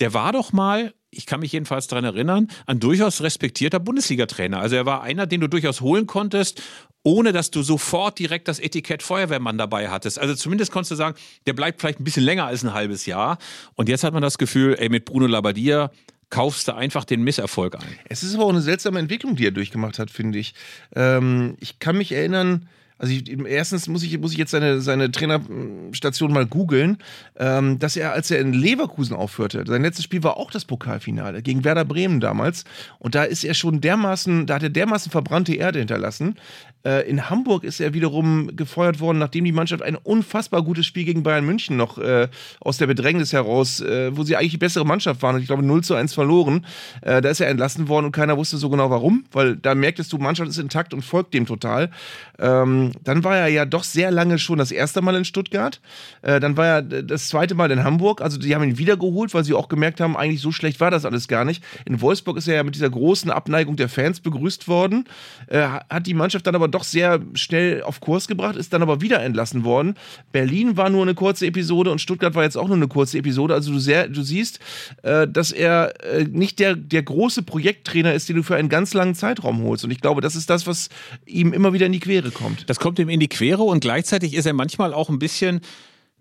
der war doch mal ich kann mich jedenfalls daran erinnern, ein durchaus respektierter Bundesliga-Trainer. Also er war einer, den du durchaus holen konntest, ohne dass du sofort direkt das Etikett Feuerwehrmann dabei hattest. Also zumindest konntest du sagen, der bleibt vielleicht ein bisschen länger als ein halbes Jahr. Und jetzt hat man das Gefühl, ey, mit Bruno Labbadia kaufst du einfach den Misserfolg ein. Es ist aber auch eine seltsame Entwicklung, die er durchgemacht hat, finde ich. Ähm, ich kann mich erinnern, also ich, erstens muss ich, muss ich jetzt seine, seine Trainerstation mal googeln, ähm, dass er, als er in Leverkusen aufhörte, sein letztes Spiel war auch das Pokalfinale gegen Werder Bremen damals. Und da ist er schon dermaßen, da hat er dermaßen verbrannte Erde hinterlassen. Äh, in Hamburg ist er wiederum gefeuert worden, nachdem die Mannschaft ein unfassbar gutes Spiel gegen Bayern München noch äh, aus der Bedrängnis heraus, äh, wo sie eigentlich die bessere Mannschaft waren und ich glaube 0 zu 1 verloren. Äh, da ist er entlassen worden und keiner wusste so genau warum, weil da merktest du, Mannschaft ist intakt und folgt dem total. Ähm, dann war er ja doch sehr lange schon das erste Mal in Stuttgart. Äh, dann war er das zweite Mal in Hamburg. Also die haben ihn wiedergeholt, weil sie auch gemerkt haben, eigentlich so schlecht war das alles gar nicht. In Wolfsburg ist er ja mit dieser großen Abneigung der Fans begrüßt worden. Äh, hat die Mannschaft dann aber doch sehr schnell auf Kurs gebracht, ist dann aber wieder entlassen worden. Berlin war nur eine kurze Episode und Stuttgart war jetzt auch nur eine kurze Episode. Also du, sehr, du siehst, äh, dass er äh, nicht der, der große Projekttrainer ist, den du für einen ganz langen Zeitraum holst. Und ich glaube, das ist das, was ihm immer wieder in die Quere kommt. Das kommt ihm in die Quere und gleichzeitig ist er manchmal auch ein bisschen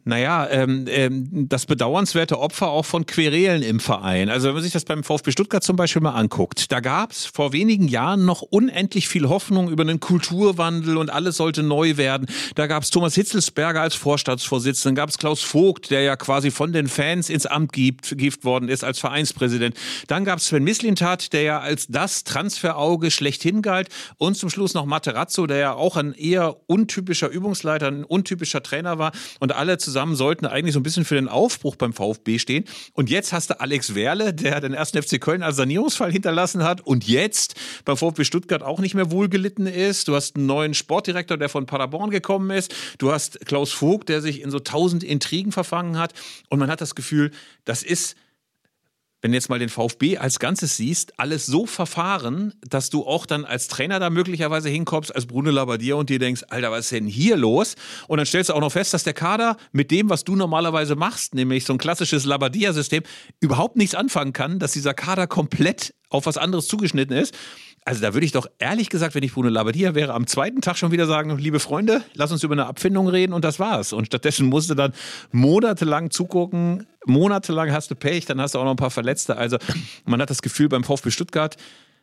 naja, ähm, ähm, das bedauernswerte Opfer auch von Querelen im Verein. Also wenn man sich das beim VfB Stuttgart zum Beispiel mal anguckt, da gab es vor wenigen Jahren noch unendlich viel Hoffnung über einen Kulturwandel und alles sollte neu werden. Da gab es Thomas Hitzelsberger als Vorstandsvorsitzenden, gab es Klaus Vogt, der ja quasi von den Fans ins Amt gibt, gift worden ist als Vereinspräsident. Dann gab es Sven Mislintat, der ja als das Transferauge schlechthin galt und zum Schluss noch Materazzo, der ja auch ein eher untypischer Übungsleiter, ein untypischer Trainer war und alle zusammen zusammen sollten eigentlich so ein bisschen für den Aufbruch beim VfB stehen. Und jetzt hast du Alex Werle, der den ersten FC Köln als Sanierungsfall hinterlassen hat und jetzt beim VfB Stuttgart auch nicht mehr wohlgelitten ist. Du hast einen neuen Sportdirektor, der von Paderborn gekommen ist. Du hast Klaus Vogt, der sich in so tausend Intrigen verfangen hat. Und man hat das Gefühl, das ist wenn du jetzt mal den VfB als Ganzes siehst, alles so verfahren, dass du auch dann als Trainer da möglicherweise hinkommst, als Bruno Labbadia und dir denkst, Alter, was ist denn hier los? Und dann stellst du auch noch fest, dass der Kader mit dem, was du normalerweise machst, nämlich so ein klassisches Labbadia-System, überhaupt nichts anfangen kann, dass dieser Kader komplett auf was anderes zugeschnitten ist. Also da würde ich doch ehrlich gesagt, wenn ich Bruno Labbadia wäre, am zweiten Tag schon wieder sagen, liebe Freunde, lass uns über eine Abfindung reden und das war's. Und stattdessen musste dann monatelang zugucken, monatelang hast du Pech, dann hast du auch noch ein paar Verletzte. Also man hat das Gefühl beim VfB Stuttgart,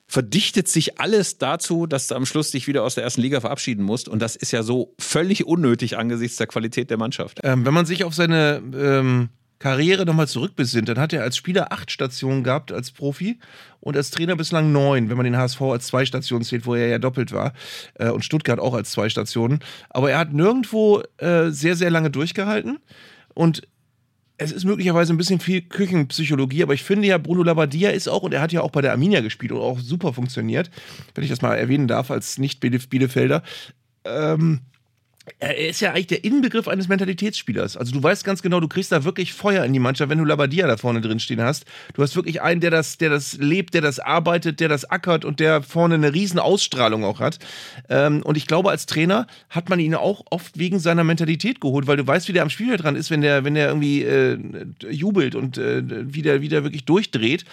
verdichtet sich alles dazu, dass du am Schluss dich wieder aus der ersten Liga verabschieden musst. Und das ist ja so völlig unnötig angesichts der Qualität der Mannschaft. Ähm, wenn man sich auf seine ähm, Karriere nochmal zurückbesinnt, dann hat er als Spieler acht Stationen gehabt als Profi und als Trainer bislang neun, wenn man den HSV als zwei Stationen zählt, wo er ja doppelt war äh, und Stuttgart auch als zwei Stationen. Aber er hat nirgendwo äh, sehr, sehr lange durchgehalten und es ist möglicherweise ein bisschen viel Küchenpsychologie, aber ich finde ja, Bruno Labbadia ist auch, und er hat ja auch bei der Arminia gespielt und auch super funktioniert, wenn ich das mal erwähnen darf, als Nicht-Bielefelder. Ähm, er ist ja eigentlich der Inbegriff eines Mentalitätsspielers. Also du weißt ganz genau, du kriegst da wirklich Feuer in die Mannschaft, wenn du Labadia da vorne drin stehen hast. Du hast wirklich einen, der das, der das lebt, der das arbeitet, der das ackert und der vorne eine riesen Ausstrahlung auch hat. Ähm, und ich glaube, als Trainer hat man ihn auch oft wegen seiner Mentalität geholt, weil du weißt, wie der am Spielfeld dran ist, wenn der, wenn der irgendwie äh, jubelt und äh, wie, der, wirklich durchdreht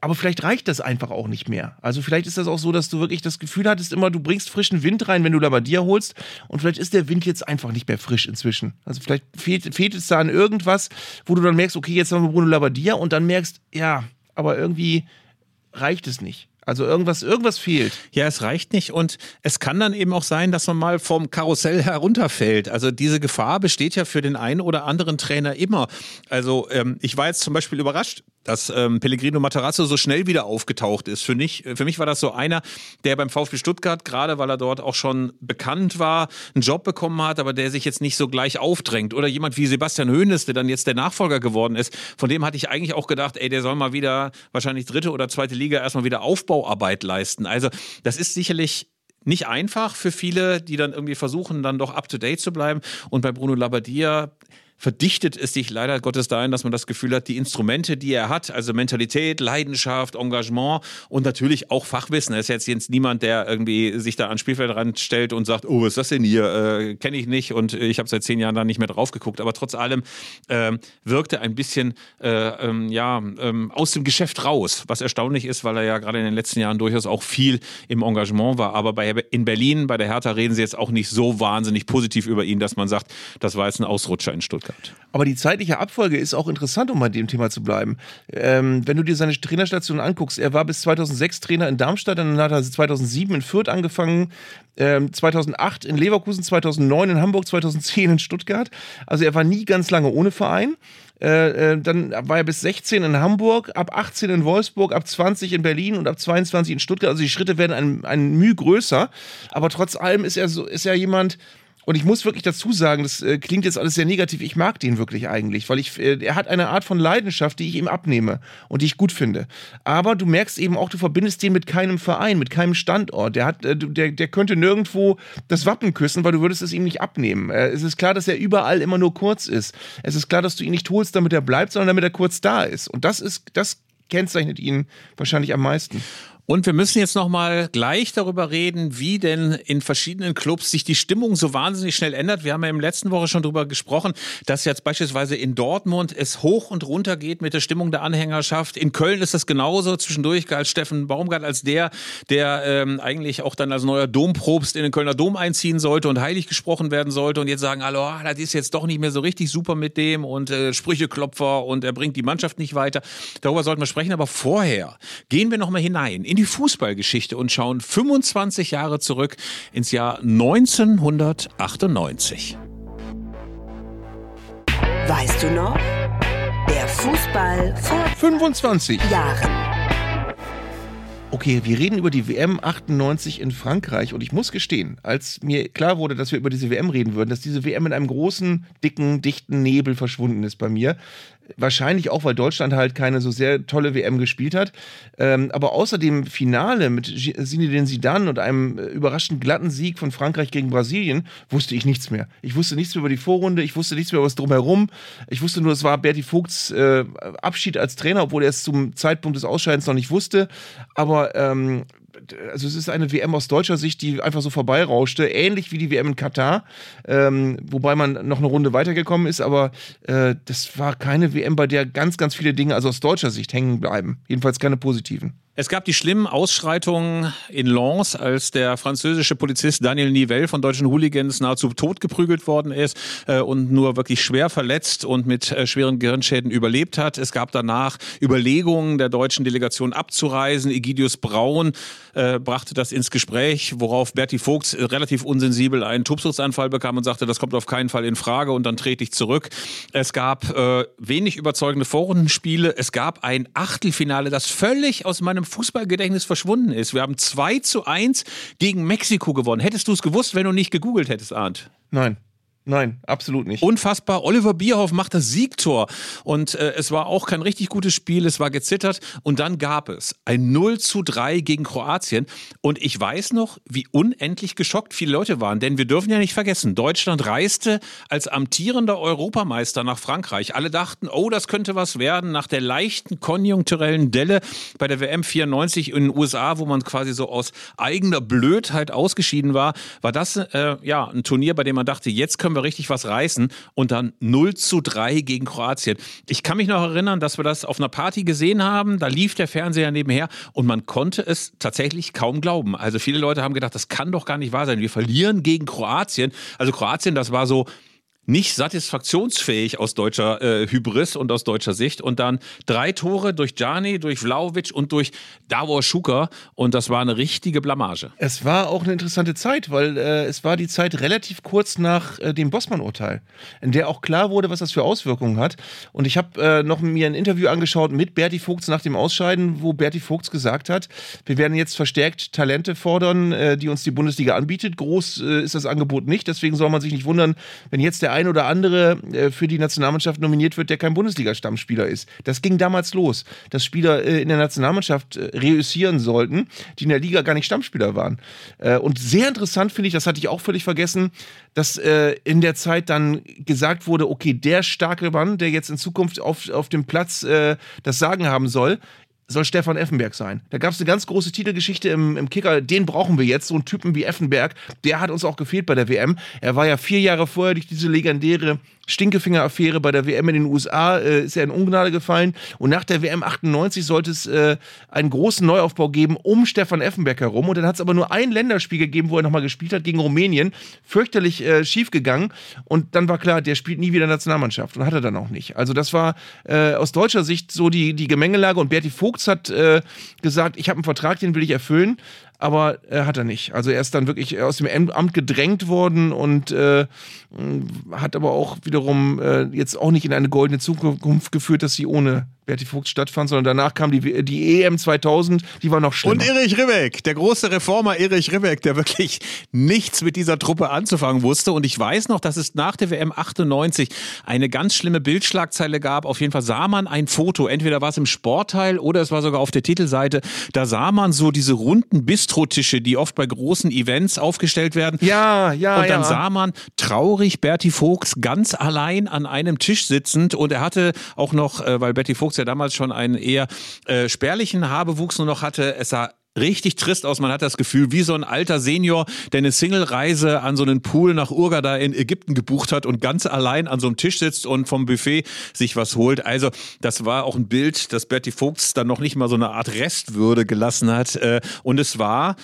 aber vielleicht reicht das einfach auch nicht mehr. Also vielleicht ist das auch so, dass du wirklich das Gefühl hattest, immer du bringst frischen Wind rein, wenn du Labadia holst und vielleicht ist der Wind jetzt einfach nicht mehr frisch inzwischen. Also vielleicht fehlt, fehlt es da an irgendwas, wo du dann merkst, okay, jetzt haben wir Bruno Labadia und dann merkst, ja, aber irgendwie reicht es nicht. Also irgendwas, irgendwas fehlt. Ja, es reicht nicht und es kann dann eben auch sein, dass man mal vom Karussell herunterfällt. Also diese Gefahr besteht ja für den einen oder anderen Trainer immer. Also ähm, ich war jetzt zum Beispiel überrascht, dass ähm, Pellegrino Matarazzo so schnell wieder aufgetaucht ist. Für mich, für mich war das so einer, der beim VfB Stuttgart, gerade weil er dort auch schon bekannt war, einen Job bekommen hat, aber der sich jetzt nicht so gleich aufdrängt. Oder jemand wie Sebastian Hoeneß, der dann jetzt der Nachfolger geworden ist. Von dem hatte ich eigentlich auch gedacht, ey, der soll mal wieder wahrscheinlich dritte oder zweite Liga erstmal wieder Aufbauarbeit leisten. Also das ist sicherlich nicht einfach für viele, die dann irgendwie versuchen, dann doch up to date zu bleiben. Und bei Bruno Labbadia verdichtet es sich leider Gottes dahin, dass man das Gefühl hat, die Instrumente, die er hat, also Mentalität, Leidenschaft, Engagement und natürlich auch Fachwissen. Er ist jetzt, jetzt niemand, der irgendwie sich da ans Spielfeldrand stellt und sagt, oh, was ist das denn hier? Äh, Kenne ich nicht und ich habe seit zehn Jahren da nicht mehr drauf geguckt. Aber trotz allem ähm, wirkte ein bisschen äh, ähm, ja, ähm, aus dem Geschäft raus, was erstaunlich ist, weil er ja gerade in den letzten Jahren durchaus auch viel im Engagement war. Aber bei, in Berlin, bei der Hertha, reden sie jetzt auch nicht so wahnsinnig positiv über ihn, dass man sagt, das war jetzt ein Ausrutscher in Stuttgart. Gehabt. Aber die zeitliche Abfolge ist auch interessant, um bei dem Thema zu bleiben. Ähm, wenn du dir seine Trainerstation anguckst, er war bis 2006 Trainer in Darmstadt, dann hat er 2007 in Fürth angefangen, ähm, 2008 in Leverkusen, 2009 in Hamburg, 2010 in Stuttgart. Also er war nie ganz lange ohne Verein. Äh, äh, dann war er bis 16 in Hamburg, ab 18 in Wolfsburg, ab 20 in Berlin und ab 22 in Stuttgart. Also die Schritte werden ein, ein Mühe größer. Aber trotz allem ist er so, ist er jemand, und ich muss wirklich dazu sagen, das äh, klingt jetzt alles sehr negativ. Ich mag den wirklich eigentlich, weil ich, äh, er hat eine Art von Leidenschaft, die ich ihm abnehme und die ich gut finde. Aber du merkst eben auch, du verbindest den mit keinem Verein, mit keinem Standort. Der hat, äh, der, der könnte nirgendwo das Wappen küssen, weil du würdest es ihm nicht abnehmen. Äh, es ist klar, dass er überall immer nur kurz ist. Es ist klar, dass du ihn nicht holst, damit er bleibt, sondern damit er kurz da ist. Und das ist, das kennzeichnet ihn wahrscheinlich am meisten. Und wir müssen jetzt nochmal gleich darüber reden, wie denn in verschiedenen Clubs sich die Stimmung so wahnsinnig schnell ändert. Wir haben ja im letzten Woche schon darüber gesprochen, dass jetzt beispielsweise in Dortmund es hoch und runter geht mit der Stimmung der Anhängerschaft. In Köln ist das genauso. Zwischendurch galt Steffen Baumgart als der, der ähm, eigentlich auch dann als neuer Domprobst in den Kölner Dom einziehen sollte und heilig gesprochen werden sollte. Und jetzt sagen alle, oh, das ist jetzt doch nicht mehr so richtig super mit dem und äh, Sprücheklopfer und er bringt die Mannschaft nicht weiter. Darüber sollten wir sprechen. Aber vorher gehen wir nochmal hinein in die Fußballgeschichte und schauen 25 Jahre zurück ins Jahr 1998. Weißt du noch? Der Fußball vor 25. Jahren. Okay, wir reden über die WM 98 in Frankreich und ich muss gestehen, als mir klar wurde, dass wir über diese WM reden würden, dass diese WM in einem großen, dicken, dichten Nebel verschwunden ist bei mir, Wahrscheinlich auch, weil Deutschland halt keine so sehr tolle WM gespielt hat. Ähm, aber außer dem Finale mit Zinedine Zidane und einem äh, überraschend glatten Sieg von Frankreich gegen Brasilien wusste ich nichts mehr. Ich wusste nichts mehr über die Vorrunde, ich wusste nichts mehr über das Drumherum. Ich wusste nur, es war Berti Vogts äh, Abschied als Trainer, obwohl er es zum Zeitpunkt des Ausscheidens noch nicht wusste. Aber ähm, also es ist eine WM aus deutscher Sicht, die einfach so vorbeirauschte, ähnlich wie die WM in Katar, ähm, wobei man noch eine Runde weitergekommen ist, aber äh, das war keine WM, bei der ganz, ganz viele Dinge, also aus deutscher Sicht, hängen bleiben. Jedenfalls keine positiven. Es gab die schlimmen Ausschreitungen in Lens, als der französische Polizist Daniel Nivelle von deutschen Hooligans nahezu tot geprügelt worden ist äh, und nur wirklich schwer verletzt und mit äh, schweren Gehirnschäden überlebt hat. Es gab danach Überlegungen der deutschen Delegation abzureisen. Egidius Braun äh, brachte das ins Gespräch, worauf Berti Vogts relativ unsensibel einen Tobsuchtsanfall bekam und sagte, das kommt auf keinen Fall in Frage und dann trete ich zurück. Es gab wenig überzeugende Vorrundenspiele. Es gab ein Achtelfinale, das völlig aus meinem Fußballgedächtnis verschwunden ist. Wir haben 2 zu 1 gegen Mexiko gewonnen. Hättest du es gewusst, wenn du nicht gegoogelt hättest, Arndt? Nein. Nein, absolut nicht. Unfassbar. Oliver Bierhoff macht das Siegtor. Und äh, es war auch kein richtig gutes Spiel. Es war gezittert. Und dann gab es ein 0 zu 3 gegen Kroatien. Und ich weiß noch, wie unendlich geschockt viele Leute waren. Denn wir dürfen ja nicht vergessen, Deutschland reiste als amtierender Europameister nach Frankreich. Alle dachten, oh, das könnte was werden. Nach der leichten konjunkturellen Delle bei der WM 94 in den USA, wo man quasi so aus eigener Blödheit ausgeschieden war, war das äh, ja ein Turnier, bei dem man dachte, jetzt können wir wir richtig was reißen und dann 0 zu 3 gegen Kroatien. Ich kann mich noch erinnern, dass wir das auf einer Party gesehen haben, da lief der Fernseher nebenher und man konnte es tatsächlich kaum glauben. Also viele Leute haben gedacht, das kann doch gar nicht wahr sein. Wir verlieren gegen Kroatien. Also Kroatien, das war so nicht satisfaktionsfähig aus deutscher äh, Hybris und aus deutscher Sicht. Und dann drei Tore durch Jani, durch Vlaovic und durch Davor Schuka. Und das war eine richtige Blamage. Es war auch eine interessante Zeit, weil äh, es war die Zeit relativ kurz nach äh, dem Bossmann-Urteil, in der auch klar wurde, was das für Auswirkungen hat. Und ich habe äh, noch mir ein Interview angeschaut mit Berti Vogts nach dem Ausscheiden, wo Berti Vogts gesagt hat, wir werden jetzt verstärkt Talente fordern, äh, die uns die Bundesliga anbietet. Groß äh, ist das Angebot nicht, deswegen soll man sich nicht wundern, wenn jetzt der ein oder andere äh, für die Nationalmannschaft nominiert wird, der kein Bundesliga-Stammspieler ist. Das ging damals los, dass Spieler äh, in der Nationalmannschaft äh, reüssieren sollten, die in der Liga gar nicht Stammspieler waren. und sehr interessant finde ich, das hatte ich auch völlig vergessen, dass in der Zeit dann gesagt wurde, okay, der starke Mann, der jetzt in Zukunft auf, auf dem Platz das Sagen haben soll, soll Stefan Effenberg sein. Da gab es eine ganz große Titelgeschichte im, im Kicker. Den brauchen wir jetzt, so einen Typen wie Effenberg. Der hat uns auch gefehlt bei der WM. Er war ja vier Jahre vorher durch diese legendäre Stinkefinger-Affäre bei der WM in den USA äh, ist er in Ungnade gefallen. Und nach der WM 98 sollte es äh, einen großen Neuaufbau geben um Stefan Effenberg herum. Und dann hat es aber nur ein Länderspiel gegeben, wo er nochmal gespielt hat gegen Rumänien. Fürchterlich äh, schief gegangen. Und dann war klar, der spielt nie wieder Nationalmannschaft. Und hat er dann auch nicht. Also das war äh, aus deutscher Sicht so die, die Gemengelage. Und Berti Vogts hat äh, gesagt, ich habe einen Vertrag, den will ich erfüllen aber äh, hat er nicht. Also er ist dann wirklich aus dem Amt gedrängt worden und äh, hat aber auch wiederum äh, jetzt auch nicht in eine goldene Zukunft geführt, dass sie ohne Berti Fuchs stattfand, sondern danach kam die, die EM 2000, die war noch schlimmer. Und Erich Ribbeck, der große Reformer Erich Ribbeck, der wirklich nichts mit dieser Truppe anzufangen wusste. Und ich weiß noch, dass es nach der WM 98 eine ganz schlimme Bildschlagzeile gab. Auf jeden Fall sah man ein Foto, entweder war es im Sportteil oder es war sogar auf der Titelseite. Da sah man so diese runden Bistrotische, die oft bei großen Events aufgestellt werden. Ja, ja, Und dann ja. sah man traurig Berti Fuchs ganz allein an einem Tisch sitzend. Und er hatte auch noch, äh, weil Berti Fuchs ja damals schon einen eher äh, spärlichen Haarwuchs nur noch hatte, es sah richtig trist aus. Man hat das Gefühl, wie so ein alter Senior, der eine Single-Reise an so einen Pool nach Urgada in Ägypten gebucht hat und ganz allein an so einem Tisch sitzt und vom Buffet sich was holt. Also das war auch ein Bild, das Berti Fuchs dann noch nicht mal so eine Art Restwürde gelassen hat. Äh, Und es war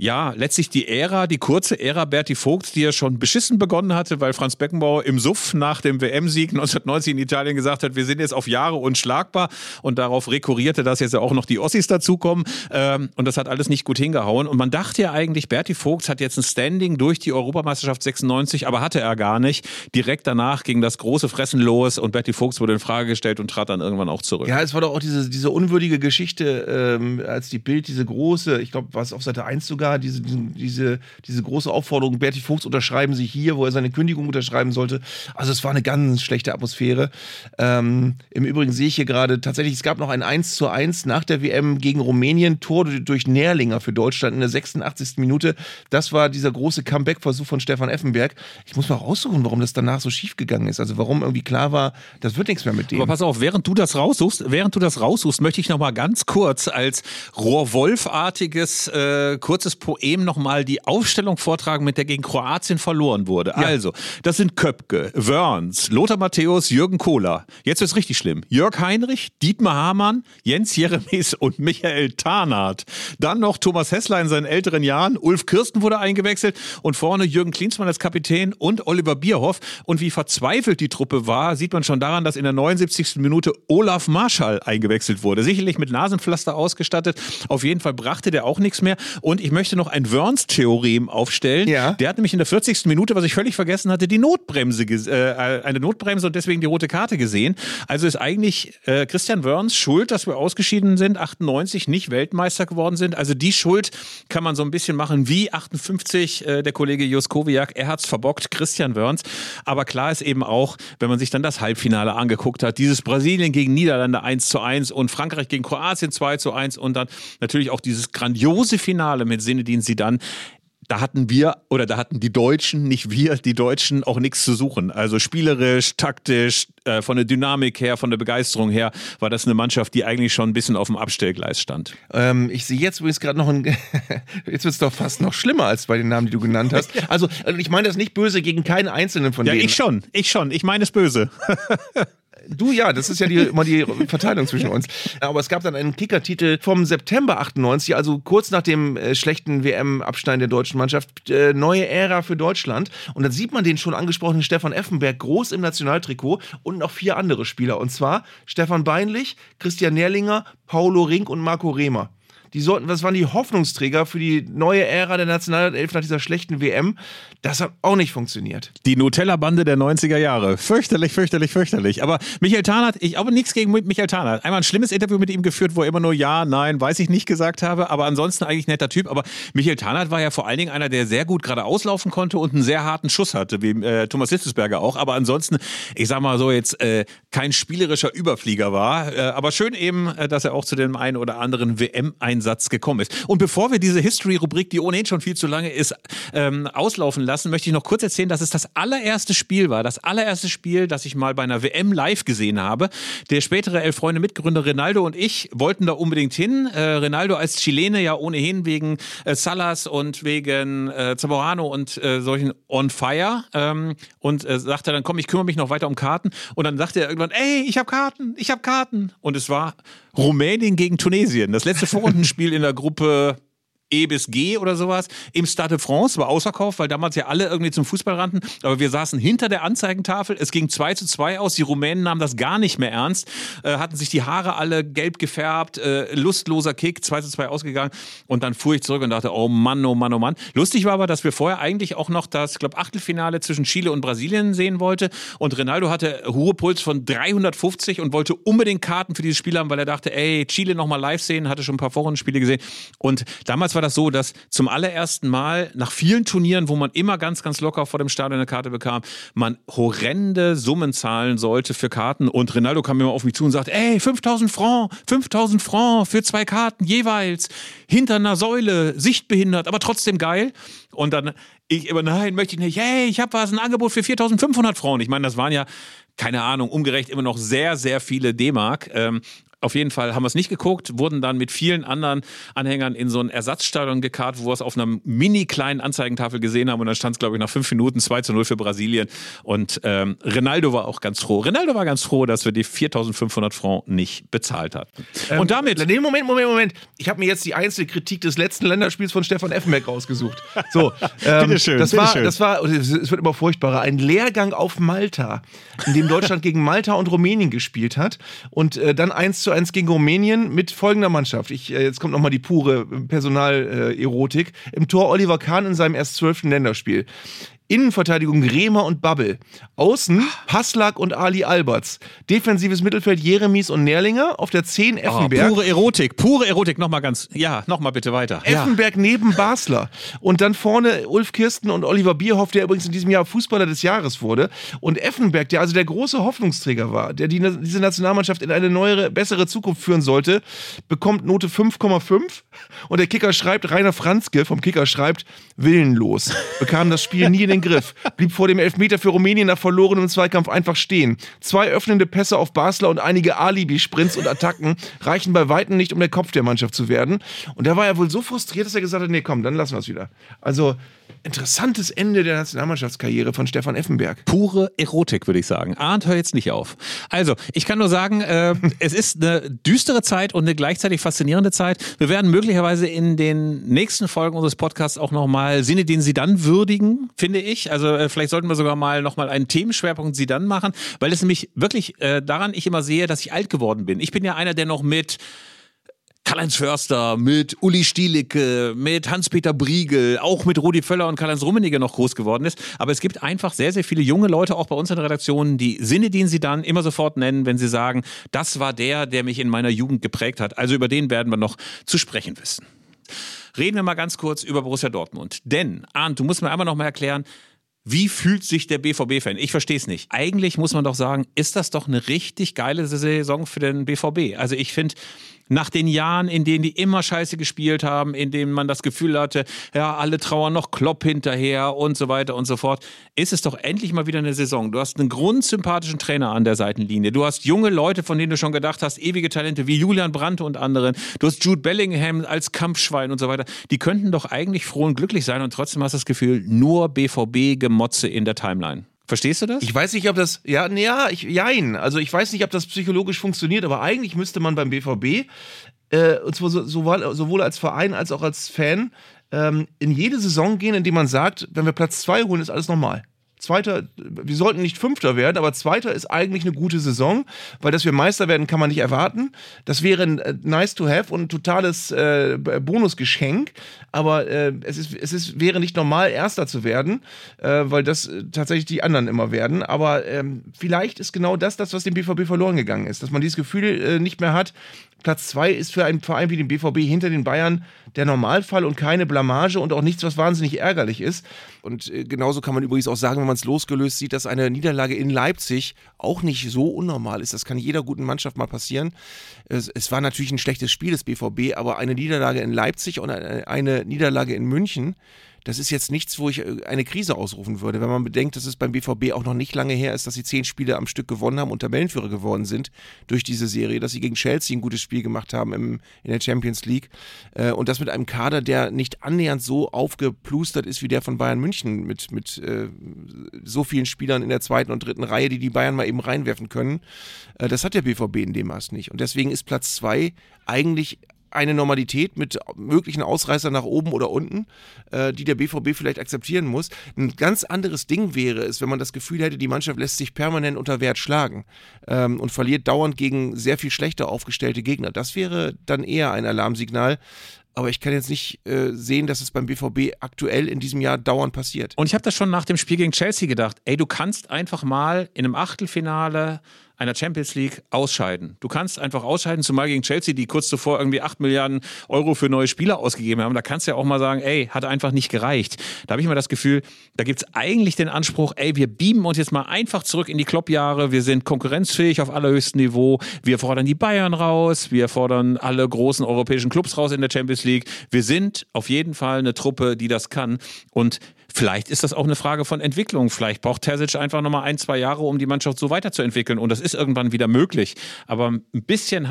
ja, letztlich die Ära, die kurze Ära Berti Vogt, die ja schon beschissen begonnen hatte, weil Franz Beckenbauer im Suff nach dem WM-Sieg 1990 in Italien gesagt hat, wir sind jetzt auf Jahre unschlagbar und darauf rekurrierte, dass jetzt ja auch noch die Ossis dazukommen ähm, und das hat alles nicht gut hingehauen und man dachte ja eigentlich, Berti Vogt hat jetzt ein Standing durch die Europameisterschaft 96, aber hatte er gar nicht. Direkt danach ging das große Fressen los und Berti Vogt wurde in Frage gestellt und trat dann irgendwann auch zurück. Ja, es war doch auch diese, diese unwürdige Geschichte, ähm, als die Bild diese große, ich glaube, was auf Seite 1 sogar, diese, diese, diese große Aufforderung, Berti Vogts unterschreiben Sie hier, wo er seine Kündigung unterschreiben sollte. Also es war eine ganz schlechte Atmosphäre. Ähm, Im Übrigen sehe ich hier gerade tatsächlich, es gab noch ein 1 zu 1 nach der WM gegen Rumänien, Tor durch Nährlinger für Deutschland in der 86. Minute. Das war dieser große Comeback-Versuch von Stefan Effenberg. Ich muss mal raussuchen, warum das danach so schief gegangen ist. Also warum irgendwie klar war, das wird nichts mehr mit dem. Aber pass auf, während du das raussuchst, während du das raussuchst, möchte ich noch mal ganz kurz als Rohrwolf-artiges äh, kurzes Poem noch mal die Aufstellung vortragen, mit der gegen Kroatien verloren wurde. Also, das sind Köpke, Wörns, Lothar Matthäus, Jürgen Kohler. Jetzt wird's richtig schlimm. Jörg Heinrich, Dietmar Hamann, Jens Jeremies und Michael Tarnath. Dann noch Thomas Hessler in seinen älteren Jahren, Ulf Kirsten wurde eingewechselt und vorne Jürgen Klinsmann als Kapitän und Oliver Bierhoff. Und wie verzweifelt die Truppe war, sieht man schon daran, dass in der 79. Minute Olaf Marschall eingewechselt wurde. Sicherlich mit Nasenpflaster ausgestattet. Auf jeden Fall brachte der auch nichts mehr. Und ich möchte noch ein Wörns-Theorem aufstellen. Ja. Der hat nämlich in der 40. Minute, was ich völlig vergessen hatte, die Notbremse, äh, eine Notbremse und deswegen die rote Karte gesehen. Also ist eigentlich äh, Christian Wörns schuld, dass wir ausgeschieden sind, 98 nicht Weltmeister geworden sind. Also die Schuld kann man so ein bisschen machen wie 58 äh, der Kollege Joskowiak. Er hat's verbockt, Christian Wörns. Aber klar ist eben auch, wenn man sich dann das Halbfinale angeguckt hat, dieses Brasilien gegen Niederlande 1 zu 1 und Frankreich gegen Kroatien 2 zu 1 und dann natürlich auch dieses grandiose Finale mit Sinedin Sidan da hatten wir oder da hatten die Deutschen, nicht wir, die Deutschen auch nichts zu suchen. Also spielerisch, taktisch, äh, von der Dynamik her, von der Begeisterung her, war das eine Mannschaft, die eigentlich schon ein bisschen auf dem Abstellgleis stand. Ähm, ich sehe jetzt übrigens gerade noch ein. jetzt wird es doch fast noch schlimmer als bei den Namen, die du genannt hast. Also, also ich meine das nicht böse gegen keinen einzelnen von Ja, denen. ich schon, ich schon. Ich meine es böse. Du ja, das ist ja die, immer die Verteilung zwischen uns. Aber es gab dann einen Kickertitel vom September 98, also kurz nach dem äh, schlechten WM-Abschneiden der deutschen Mannschaft, äh, neue Ära für Deutschland. Und dann sieht man den schon angesprochenen Stefan Effenberg groß im Nationaltrikot und noch vier andere Spieler. Und zwar Stefan Beinlich, Christian Nährlinger, Paulo Rink und Marco Rehmer. Die sollten, das waren die Hoffnungsträger für die neue Ära der Nationalelf nach dieser schlechten WM. Das hat auch nicht funktioniert. Die Nutella-Bande der 90er Jahre. Fürchterlich, fürchterlich, fürchterlich. Aber Michael Tarnath, ich habe nichts gegen Michael Tarnath. Einmal ein schlimmes Interview mit ihm geführt, wo er immer nur Ja, Nein, weiß ich nicht gesagt habe. Aber ansonsten eigentlich netter Typ. Aber Michael Tarnath war ja vor allen Dingen einer, der sehr gut gerade auslaufen konnte und einen sehr harten Schuss hatte, wie äh, Thomas Hitzelsberger auch. Aber ansonsten, ich sag mal so, jetzt äh, kein spielerischer Überflieger war. Äh, aber schön eben, äh, dass er auch zu dem einen oder anderen WM-Einsatz Einsatz gekommen ist. Und bevor wir diese History-Rubrik, die ohnehin schon viel zu lange ist, ähm, auslaufen lassen, möchte ich noch kurz erzählen, dass es das allererste Spiel war, das allererste Spiel, das ich mal bei einer WM live gesehen habe. Der spätere Elf Freunde Mitgründer Ronaldo und ich wollten da unbedingt hin. Äh, Ronaldo als Chilene ja ohnehin wegen äh, Salas und wegen äh, Zamorano und äh, solchen on fire ähm, und äh, sagte dann, komm, ich kümmere mich noch weiter um Karten. Und dann sagte er irgendwann, ey, ich habe Karten, ich habe Karten. Und es war Rumänien gegen Tunesien. Das letzte Vorrundenspiel in der Gruppe E bis G oder sowas. Im Stade de France, war ausverkauft, weil damals ja alle irgendwie zum Fußball rannten, aber wir saßen hinter der Anzeigentafel, es ging 2 zu 2 aus, die Rumänen nahmen das gar nicht mehr ernst, äh, hatten sich die Haare alle gelb gefärbt, äh, lustloser Kick, 2 zu 2 ausgegangen. Und dann fuhr ich zurück und dachte, oh Mann, oh Mann, oh Mann. Lustig war aber, dass wir vorher eigentlich auch noch das, ich glaube, Achtelfinale zwischen Chile und Brasilien sehen wollte. Und Ronaldo hatte Ruhepuls von 350 und wollte unbedingt Karten für dieses Spiel haben, weil er dachte, ey, Chile nochmal live sehen, hatte schon ein paar Vorrundenspiele gesehen. Und damals war das so, dass zum allerersten Mal nach vielen Turnieren, wo man immer ganz, ganz locker vor dem Stadion eine Karte bekam, man horrende Summen zahlen sollte für Karten. Und Ronaldo kam immer auf mich zu und sagte, ey, 5000 Franc, 5000 Franc für zwei Karten jeweils, hinter einer Säule, sichtbehindert, aber trotzdem geil. Und dann, ich immer, nein, möchte ich nicht, hey, ich habe was, ein Angebot für 4500 Franc. Ich meine, das waren ja keine Ahnung, umgerechnet immer noch sehr, sehr viele D-Mark. Ähm, auf jeden Fall haben wir es nicht geguckt, wurden dann mit vielen anderen Anhängern in so ein Ersatzstadion gekarrt, wo wir es auf einer mini kleinen Anzeigentafel gesehen haben und dann stand es, glaube ich, nach fünf Minuten 2 zu 0 für Brasilien und ähm, Ronaldo war auch ganz froh. Ronaldo war ganz froh, dass wir die 4500 Franc nicht bezahlt hatten. Ähm, und damit... Nee, Moment, Moment, Moment. Ich habe mir jetzt die Einzelkritik des letzten Länderspiels von Stefan Effenberg rausgesucht. So, ähm, Bitteschön, das, bitteschön. war, das war, es wird immer furchtbarer, ein Lehrgang auf Malta, in dem Deutschland gegen Malta und Rumänien gespielt hat und äh, dann 1 zu 1 gegen Rumänien mit folgender Mannschaft. Ich, äh, jetzt kommt nochmal die pure Personalerotik. Im Tor Oliver Kahn in seinem erst zwölften Länderspiel. Innenverteidigung Rehmer und Babbel. Außen Passlack und Ali Alberts. Defensives Mittelfeld Jeremies und Nährlinger. Auf der 10 Oh, Effenberg. pure Erotik, pure Erotik. Nochmal ganz, ja, nochmal bitte weiter. Ja. Effenberg neben Basler. Und dann vorne Ulf Kirsten und Oliver Bierhoff, der übrigens in diesem Jahr Fußballer des Jahres wurde. Und Effenberg, der also der große Hoffnungsträger war, der die, diese Nationalmannschaft in eine neuere, bessere Zukunft führen sollte, bekommt Note 5,5. Und der Kicker schreibt, Rainer Franzke vom Kicker schreibt, willenlos. Bekam das Spiel nie in den Griff. Blieb vor dem Elfmeter für Rumänien nach verlorenem Zweikampf einfach stehen. Zwei öffnende Pässe auf Basler und einige Alibi-Sprints und Attacken reichen bei Weitem nicht, um der Kopf der Mannschaft zu werden. Und da war er wohl so frustriert, dass er gesagt hat, nee, komm, dann lassen wir es wieder. Also, interessantes Ende der Nationalmannschaftskarriere von Stefan Effenberg. pure Erotik, würde ich sagen. Arndt, hör jetzt nicht auf. Also, ich kann nur sagen, äh, es ist eine düstere Zeit und eine gleichzeitig faszinierende Zeit. Wir werden möglicherweise in den nächsten Folgen unseres Podcasts auch nochmal Sinne, den Sie dann würdigen, finde ich. Also, äh, vielleicht sollten wir sogar mal nochmal einen Themenschwerpunkt Sie dann machen, weil es nämlich wirklich äh, daran ich immer sehe, dass ich alt geworden bin. Ich bin ja einer, der noch mit Karl-Heinz Förster, mit Uli Stielicke, mit Hans-Peter Briegel, auch mit Rudi Völler und Karl-Heinz Rummenigge noch groß geworden ist. Aber es gibt einfach sehr, sehr viele junge Leute, auch bei uns in der Redaktion, die Sinne, den sie dann immer sofort nennen, wenn sie sagen, das war der, der mich in meiner Jugend geprägt hat. Also über den werden wir noch zu sprechen wissen. Reden wir mal ganz kurz über Borussia Dortmund. Denn, Arndt, du musst mir einmal noch mal erklären, wie fühlt sich der BVB-Fan? Ich verstehe es nicht. Eigentlich muss man doch sagen, ist das doch eine richtig geile Saison für den BVB. Also ich finde, nach den Jahren, in denen die immer scheiße gespielt haben, in denen man das Gefühl hatte, ja, alle trauern noch Klopp hinterher und so weiter und so fort, ist es doch endlich mal wieder eine Saison. Du hast einen grundsympathischen Trainer an der Seitenlinie. Du hast junge Leute, von denen du schon gedacht hast, ewige Talente wie Julian Brandt und anderen. Du hast Jude Bellingham als Kampfschwein und so weiter. Die könnten doch eigentlich froh und glücklich sein und trotzdem hast du das Gefühl, nur BVB-Gemotze in der Timeline. Verstehst du das? Ich weiß nicht, ob das, ja, ja, ich, jein. Also ich weiß nicht, ob das psychologisch funktioniert, aber eigentlich müsste man beim BVB, äh, und zwar so, sowohl, sowohl als Verein als auch als Fan, ähm, in jede Saison gehen, indem man sagt, wenn wir Platz zwei holen, ist alles normal. Zweiter, wir sollten nicht Fünfter werden, aber Zweiter ist eigentlich eine gute Saison, weil dass wir Meister werden, kann man nicht erwarten. Das wäre äh, nice to have und ein totales äh, Bonusgeschenk, aber äh, es, ist, es ist, wäre nicht normal, Erster zu werden, äh, weil das äh, tatsächlich die anderen immer werden. Aber ähm, vielleicht ist genau das das, was dem BVB verloren gegangen ist, dass man dieses Gefühl äh, nicht mehr hat, Platz zwei ist für einen Verein wie den BVB hinter den Bayern der Normalfall und keine Blamage und auch nichts, was wahnsinnig ärgerlich ist. Und äh, genauso kann man übrigens auch sagen, man es losgelöst sieht, dass eine Niederlage in Leipzig auch nicht so unnormal ist. Das kann jeder guten Mannschaft mal passieren. Es, es war natürlich ein schlechtes Spiel des BVB, aber eine Niederlage in Leipzig und eine, eine Niederlage in München, das ist jetzt nichts, wo ich äh, eine Krise ausrufen würde. Wenn man bedenkt, dass es beim BVB auch noch nicht lange her ist, dass sie zehn Spiele am Stück gewonnen haben und Tabellenführer geworden sind durch diese Serie, dass sie gegen Chelsea ein gutes Spiel gemacht haben im, in der Champions League äh, und das mit einem Kader, der nicht annähernd so aufgeplustert ist wie der von Bayern München mit, mit äh, so vielen Spielern in der zweiten und dritten Reihe, die die Bayern mal eben reinwerfen können. Äh, das hat der BVB in dem Maß nicht. Und deswegen ist Platz zwei eigentlich eine Normalität mit möglichen Ausreißern nach oben oder unten, äh, die der BVB vielleicht akzeptieren muss. Ein ganz anderes Ding wäre es, wenn man das Gefühl hätte, die Mannschaft lässt sich permanent unter Wert schlagen ähm, und verliert dauernd gegen sehr viel schlechter aufgestellte Gegner. Das wäre dann eher ein Alarmsignal. Aber ich kann jetzt nicht äh, sehen, dass es beim BVB aktuell in diesem Jahr dauernd passiert. Und ich habe das schon nach dem Spiel gegen Chelsea gedacht. Ey, du kannst einfach mal in einem Achtelfinale einer Champions League ausscheiden. Du kannst einfach ausscheiden, zumal gegen Chelsea, die kurz zuvor irgendwie 8 Milliarden Euro für neue Spieler ausgegeben haben. Da kannst du ja auch mal sagen, ey, hat einfach nicht gereicht. Da habe ich mal das Gefühl, da gibt es eigentlich den Anspruch, ey, wir beamen uns jetzt mal einfach zurück in die Kloppjahre. Wir sind konkurrenzfähig auf allerhöchstem Niveau. Wir fordern die Bayern raus. Wir fordern alle großen europäischen Clubs raus in der Champions League. Wir sind auf jeden Fall eine Truppe, die das kann. Und Vielleicht ist das auch eine Frage von Entwicklung. Vielleicht braucht Terzic einfach nochmal ein, zwei Jahre, um die Mannschaft so weiterzuentwickeln. Und das ist irgendwann wieder möglich. Aber ein bisschen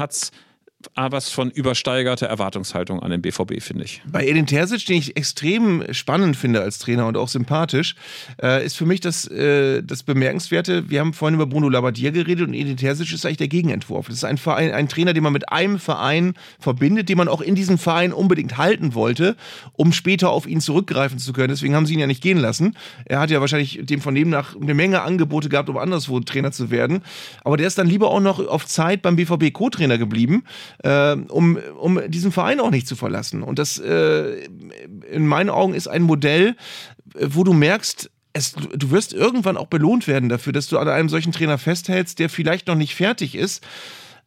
es was von übersteigerter Erwartungshaltung an den BVB, finde ich. Bei Edin Terzic, den ich extrem spannend finde als Trainer und auch sympathisch, äh, ist für mich das, äh, das Bemerkenswerte, wir haben vorhin über Bruno Labbadia geredet und Edin Terzic ist eigentlich der Gegenentwurf. Das ist ein, Verein, ein Trainer, den man mit einem Verein verbindet, den man auch in diesem Verein unbedingt halten wollte, um später auf ihn zurückgreifen zu können. Deswegen haben sie ihn ja nicht gehen lassen. Er hat ja wahrscheinlich dem von dem nach eine Menge Angebote gehabt, um anderswo Trainer zu werden. Aber der ist dann lieber auch noch auf Zeit beim BVB Co-Trainer geblieben äh, um, um diesen Verein auch nicht zu verlassen. Und das äh, in meinen Augen ist ein Modell, wo du merkst, es, du wirst irgendwann auch belohnt werden dafür, dass du an einem solchen Trainer festhältst, der vielleicht noch nicht fertig ist,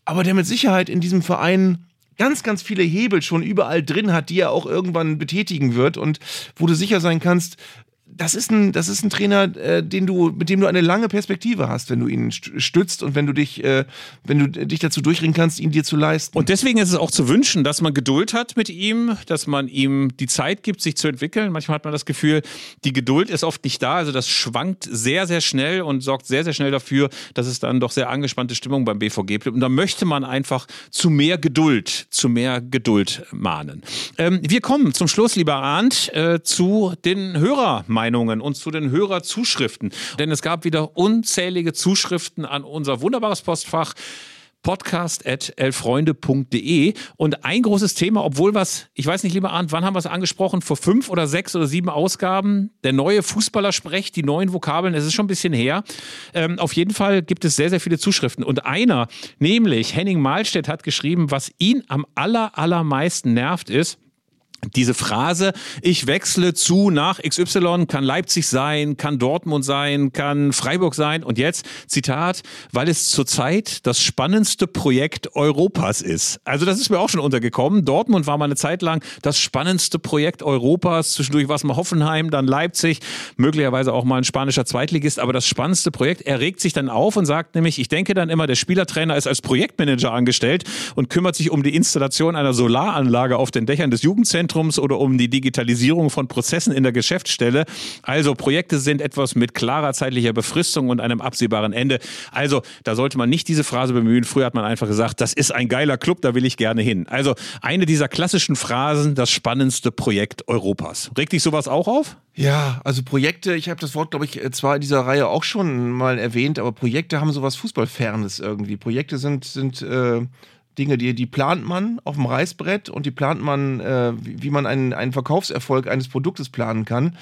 aber der mit Sicherheit in diesem Verein ganz, ganz viele Hebel schon überall drin hat, die er auch irgendwann betätigen wird und wo du sicher sein kannst, das ist ein, das ist ein Trainer, äh, den du, mit dem du eine lange Perspektive hast, wenn du ihn stützt und wenn du dich, äh, wenn du dich dazu durchringen kannst, ihn dir zu leisten. Und deswegen ist es auch zu wünschen, dass man Geduld hat mit ihm, dass man ihm die Zeit gibt, sich zu entwickeln. Manchmal hat man das Gefühl, die Geduld ist oft nicht da. Also das schwankt sehr, sehr schnell und sorgt sehr, sehr schnell dafür, dass es dann doch sehr angespannte Stimmung beim BVG gibt. Und da möchte man einfach zu mehr Geduld, zu mehr Geduld mahnen. Ähm, wir kommen zum Schluss, lieber Arndt, äh, zu den Hörermeinungen. Meinungen und zu den Hörerzuschriften. Denn es gab wieder unzählige Zuschriften an unser wunderbares Postfach podcast.elfreunde.de. Und ein großes Thema, obwohl was, ich weiß nicht, lieber Arndt, wann haben wir es angesprochen? Vor fünf oder sechs oder sieben Ausgaben? Der neue Fußballersprech, die neuen Vokabeln, es ist schon ein bisschen her. Ähm, auf jeden Fall gibt es sehr, sehr viele Zuschriften. Und einer, nämlich Henning Mahlstedt, hat geschrieben, was ihn am aller, allermeisten nervt, ist, diese Phrase, ich wechsle zu nach XY, kann Leipzig sein, kann Dortmund sein, kann Freiburg sein. Und jetzt, Zitat, weil es zurzeit das spannendste Projekt Europas ist. Also das ist mir auch schon untergekommen. Dortmund war mal eine Zeit lang das spannendste Projekt Europas. Zwischendurch war es mal Hoffenheim, dann Leipzig, möglicherweise auch mal ein spanischer Zweitligist. Aber das spannendste Projekt, er regt sich dann auf und sagt nämlich, ich denke dann immer, der Spielertrainer ist als Projektmanager angestellt und kümmert sich um die Installation einer Solaranlage auf den Dächern des Jugendzentrums Zentrums oder um die Digitalisierung von Prozessen in der Geschäftsstelle. Also Projekte sind etwas mit klarer zeitlicher Befristung und einem absehbaren Ende. Also da sollte man nicht diese Phrase bemühen. Früher hat man einfach gesagt, das ist ein geiler Club, da will ich gerne hin. Also eine dieser klassischen Phrasen, das spannendste Projekt Europas. Regt dich sowas auch auf? Ja, also Projekte, ich habe das Wort, glaube ich, zwar in dieser Reihe auch schon mal erwähnt, aber Projekte haben sowas Fußballfernes irgendwie. Projekte sind, sind äh, Dinge, die, die plant man auf dem Reißbrett und die plant man, äh, wie, man einen, einen Verkaufserfolg eines Produktes planen kann.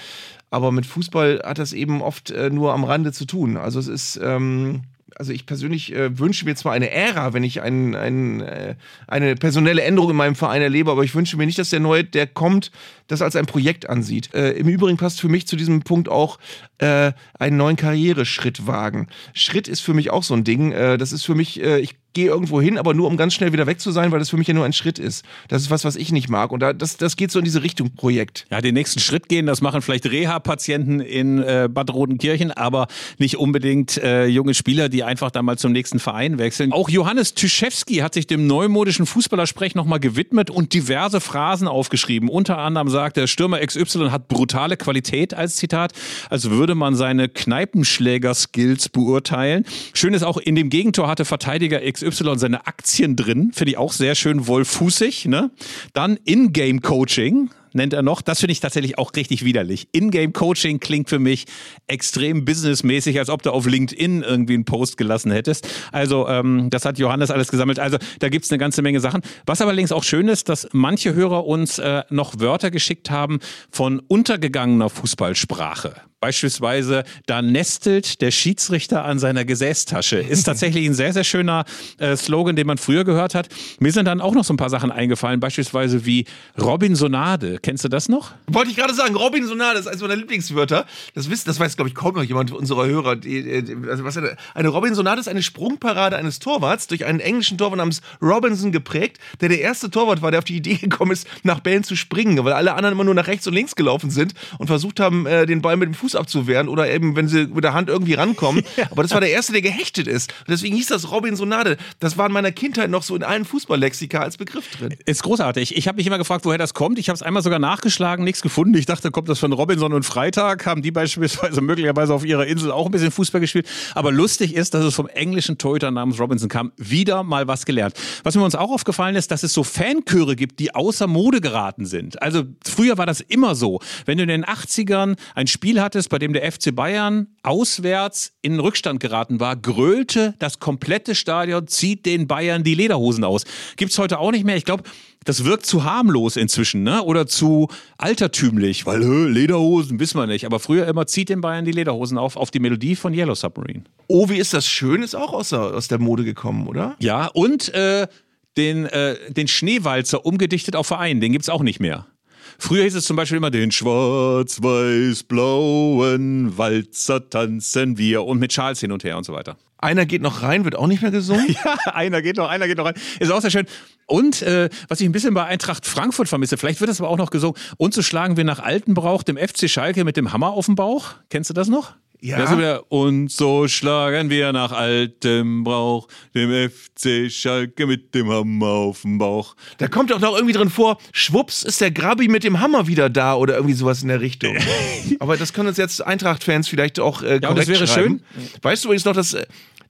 Aber mit Fußball hat das eben oft äh, nur am Rande zu tun. Also es ist, ähm, also ich persönlich äh, wünsche mir zwar eine Ära, wenn ich ein, ein, äh, eine personelle Änderung in meinem Verein erlebe, aber ich wünsche mir nicht, dass der Neue, der kommt, das als ein Projekt ansieht. Äh, Im Übrigen passt für mich zu diesem Punkt auch äh, einen neuen Karriereschritt wagen. Schritt ist für mich auch so ein Ding. Äh, das ist für mich, äh, ich gehe irgendwo hin, aber nur um ganz schnell wieder weg zu sein, weil das für mich ja nur ein Schritt ist. Das ist was, was ich nicht mag. Und da, das, das geht so in diese Richtung Projekt. Ja, den nächsten Schritt gehen, das machen vielleicht Reha-Patienten in äh, Bad Rodenkirchen, aber nicht unbedingt äh, junge Spieler, die einfach dann mal zum nächsten Verein wechseln. Auch Johannes Tyszewski hat sich dem neumodischen Fußballersprech nochmal gewidmet und diverse Phrasen aufgeschrieben. Unter anderem sagt der Stürmer XY hat brutale Qualität als Zitat, als würde man seine Kneipenschläger-Skills beurteilen. Schön ist auch, in dem Gegentor hatte Verteidiger XY XY seine Aktien drin. Finde ich auch sehr schön wohlfußig. Ne? Dann In-Game-Coaching nennt er noch. Das finde ich tatsächlich auch richtig widerlich. In-Game-Coaching klingt für mich extrem businessmäßig, als ob du auf LinkedIn irgendwie einen Post gelassen hättest. Also, ähm, das hat Johannes alles gesammelt. Also, da gibt es eine ganze Menge Sachen. Was allerdings auch schön ist, dass manche Hörer uns äh, noch Wörter geschickt haben von untergegangener Fußballsprache. Beispielsweise, da nestelt der Schiedsrichter an seiner Gesäßtasche. Ist tatsächlich ein sehr, sehr schöner äh, Slogan, den man früher gehört hat. Mir sind dann auch noch so ein paar Sachen eingefallen, beispielsweise wie Robinsonade. Kennst du das noch? Wollte ich gerade sagen, Robinsonade ist eines meiner Lieblingswörter. Das, wisst, das weiß, glaube ich, kaum noch jemand unserer Hörer. Die, die, also was eine, eine Robinsonade ist eine Sprungparade eines Torwarts durch einen englischen Torwart namens Robinson geprägt, der der erste Torwart war, der auf die Idee gekommen ist, nach Bällen zu springen, weil alle anderen immer nur nach rechts und links gelaufen sind und versucht haben, äh, den Ball mit dem Fuß Fuß abzuwehren oder eben, wenn sie mit der Hand irgendwie rankommen. Aber das war der Erste, der gehechtet ist. Und deswegen hieß das Robinsonade. Das war in meiner Kindheit noch so in allen Fußballlexika als Begriff drin. Ist großartig. Ich habe mich immer gefragt, woher das kommt. Ich habe es einmal sogar nachgeschlagen, nichts gefunden. Ich dachte, kommt das von Robinson und Freitag? Haben die beispielsweise möglicherweise auf ihrer Insel auch ein bisschen Fußball gespielt? Aber lustig ist, dass es vom englischen Torhüter namens Robinson kam. Wieder mal was gelernt. Was mir uns auch aufgefallen ist, dass es so Fanchöre gibt, die außer Mode geraten sind. Also früher war das immer so. Wenn du in den 80ern ein Spiel hattest, bei dem der FC Bayern auswärts in den Rückstand geraten war, grölte das komplette Stadion, zieht den Bayern die Lederhosen aus. Gibt es heute auch nicht mehr. Ich glaube, das wirkt zu harmlos inzwischen, ne? Oder zu altertümlich, weil hö, Lederhosen wissen wir nicht. Aber früher immer zieht den Bayern die Lederhosen auf, auf die Melodie von Yellow Submarine. Oh, wie ist das schön, ist auch aus der, aus der Mode gekommen, oder? Ja, und äh, den, äh, den Schneewalzer umgedichtet auf Verein, den gibt es auch nicht mehr. Früher hieß es zum Beispiel immer, den schwarz-weiß-blauen Walzer tanzen wir und mit Charles hin und her und so weiter. Einer geht noch rein, wird auch nicht mehr gesungen. ja, einer geht noch, einer geht noch rein. Ist auch sehr schön. Und äh, was ich ein bisschen bei Eintracht Frankfurt vermisse, vielleicht wird das aber auch noch gesungen. Und so schlagen wir nach Altenbrauch dem FC Schalke mit dem Hammer auf den Bauch. Kennst du das noch? Ja. Und so schlagen wir nach altem Brauch dem FC Schalke mit dem Hammer auf dem Bauch. Da kommt doch noch irgendwie drin vor, schwupps ist der Grabi mit dem Hammer wieder da oder irgendwie sowas in der Richtung. Aber das können uns jetzt Eintracht-Fans vielleicht auch äh, ja, das wäre schreiben. schön. Weißt du übrigens noch, dass,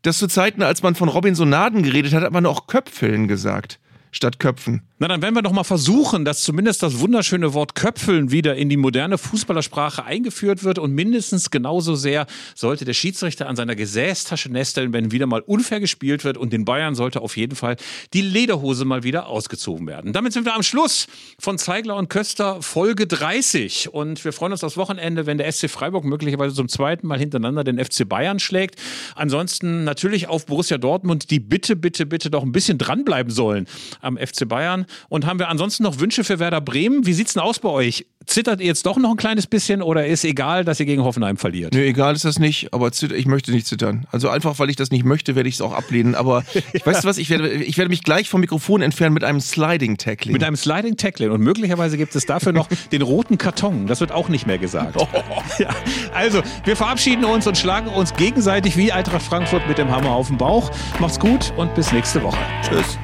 dass zu Zeiten, als man von Robinsonaden geredet hat, hat man auch Köpfeln gesagt statt Köpfen. Na, dann werden wir doch mal versuchen, dass zumindest das wunderschöne Wort Köpfeln wieder in die moderne Fußballersprache eingeführt wird und mindestens genauso sehr sollte der Schiedsrichter an seiner Gesäßtasche nesteln, wenn wieder mal unfair gespielt wird und den Bayern sollte auf jeden Fall die Lederhose mal wieder ausgezogen werden. Damit sind wir am Schluss von Zeigler und Köster Folge 30 und wir freuen uns aufs Wochenende, wenn der SC Freiburg möglicherweise zum zweiten Mal hintereinander den FC Bayern schlägt. Ansonsten natürlich auf Borussia Dortmund, die bitte, bitte, bitte doch ein bisschen dranbleiben sollen am FC Bayern. Und haben wir ansonsten noch Wünsche für Werder Bremen? Wie sieht's denn aus bei euch? Zittert ihr jetzt doch noch ein kleines bisschen oder ist egal, dass ihr gegen Hoffenheim verliert? Nö, egal ist das nicht, aber ich möchte nicht zittern. Also einfach, weil ich das nicht möchte, werde ich es auch ablehnen. Aber ja. weißt du was, ich werde, ich werde mich gleich vom Mikrofon entfernen mit einem Sliding Tackling. Mit einem Sliding Tackling und möglicherweise gibt es dafür noch den roten Karton. Das wird auch nicht mehr gesagt. Oh. Ja. Also, wir verabschieden uns und schlagen uns gegenseitig wie Eintracht Frankfurt mit dem Hammer auf den Bauch. Macht's gut und bis nächste Woche. Tschüss.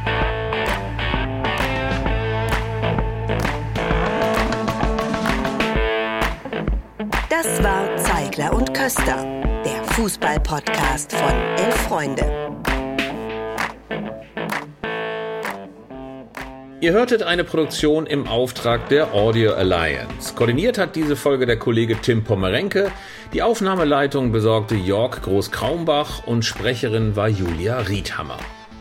Das war Zeigler und Köster, der Fußball-Podcast von Elf Freunde. Ihr hörtet eine Produktion im Auftrag der Audio Alliance. Koordiniert hat diese Folge der Kollege Tim Pommerenke. Die Aufnahmeleitung besorgte Jörg Groß-Kraumbach und Sprecherin war Julia Riedhammer.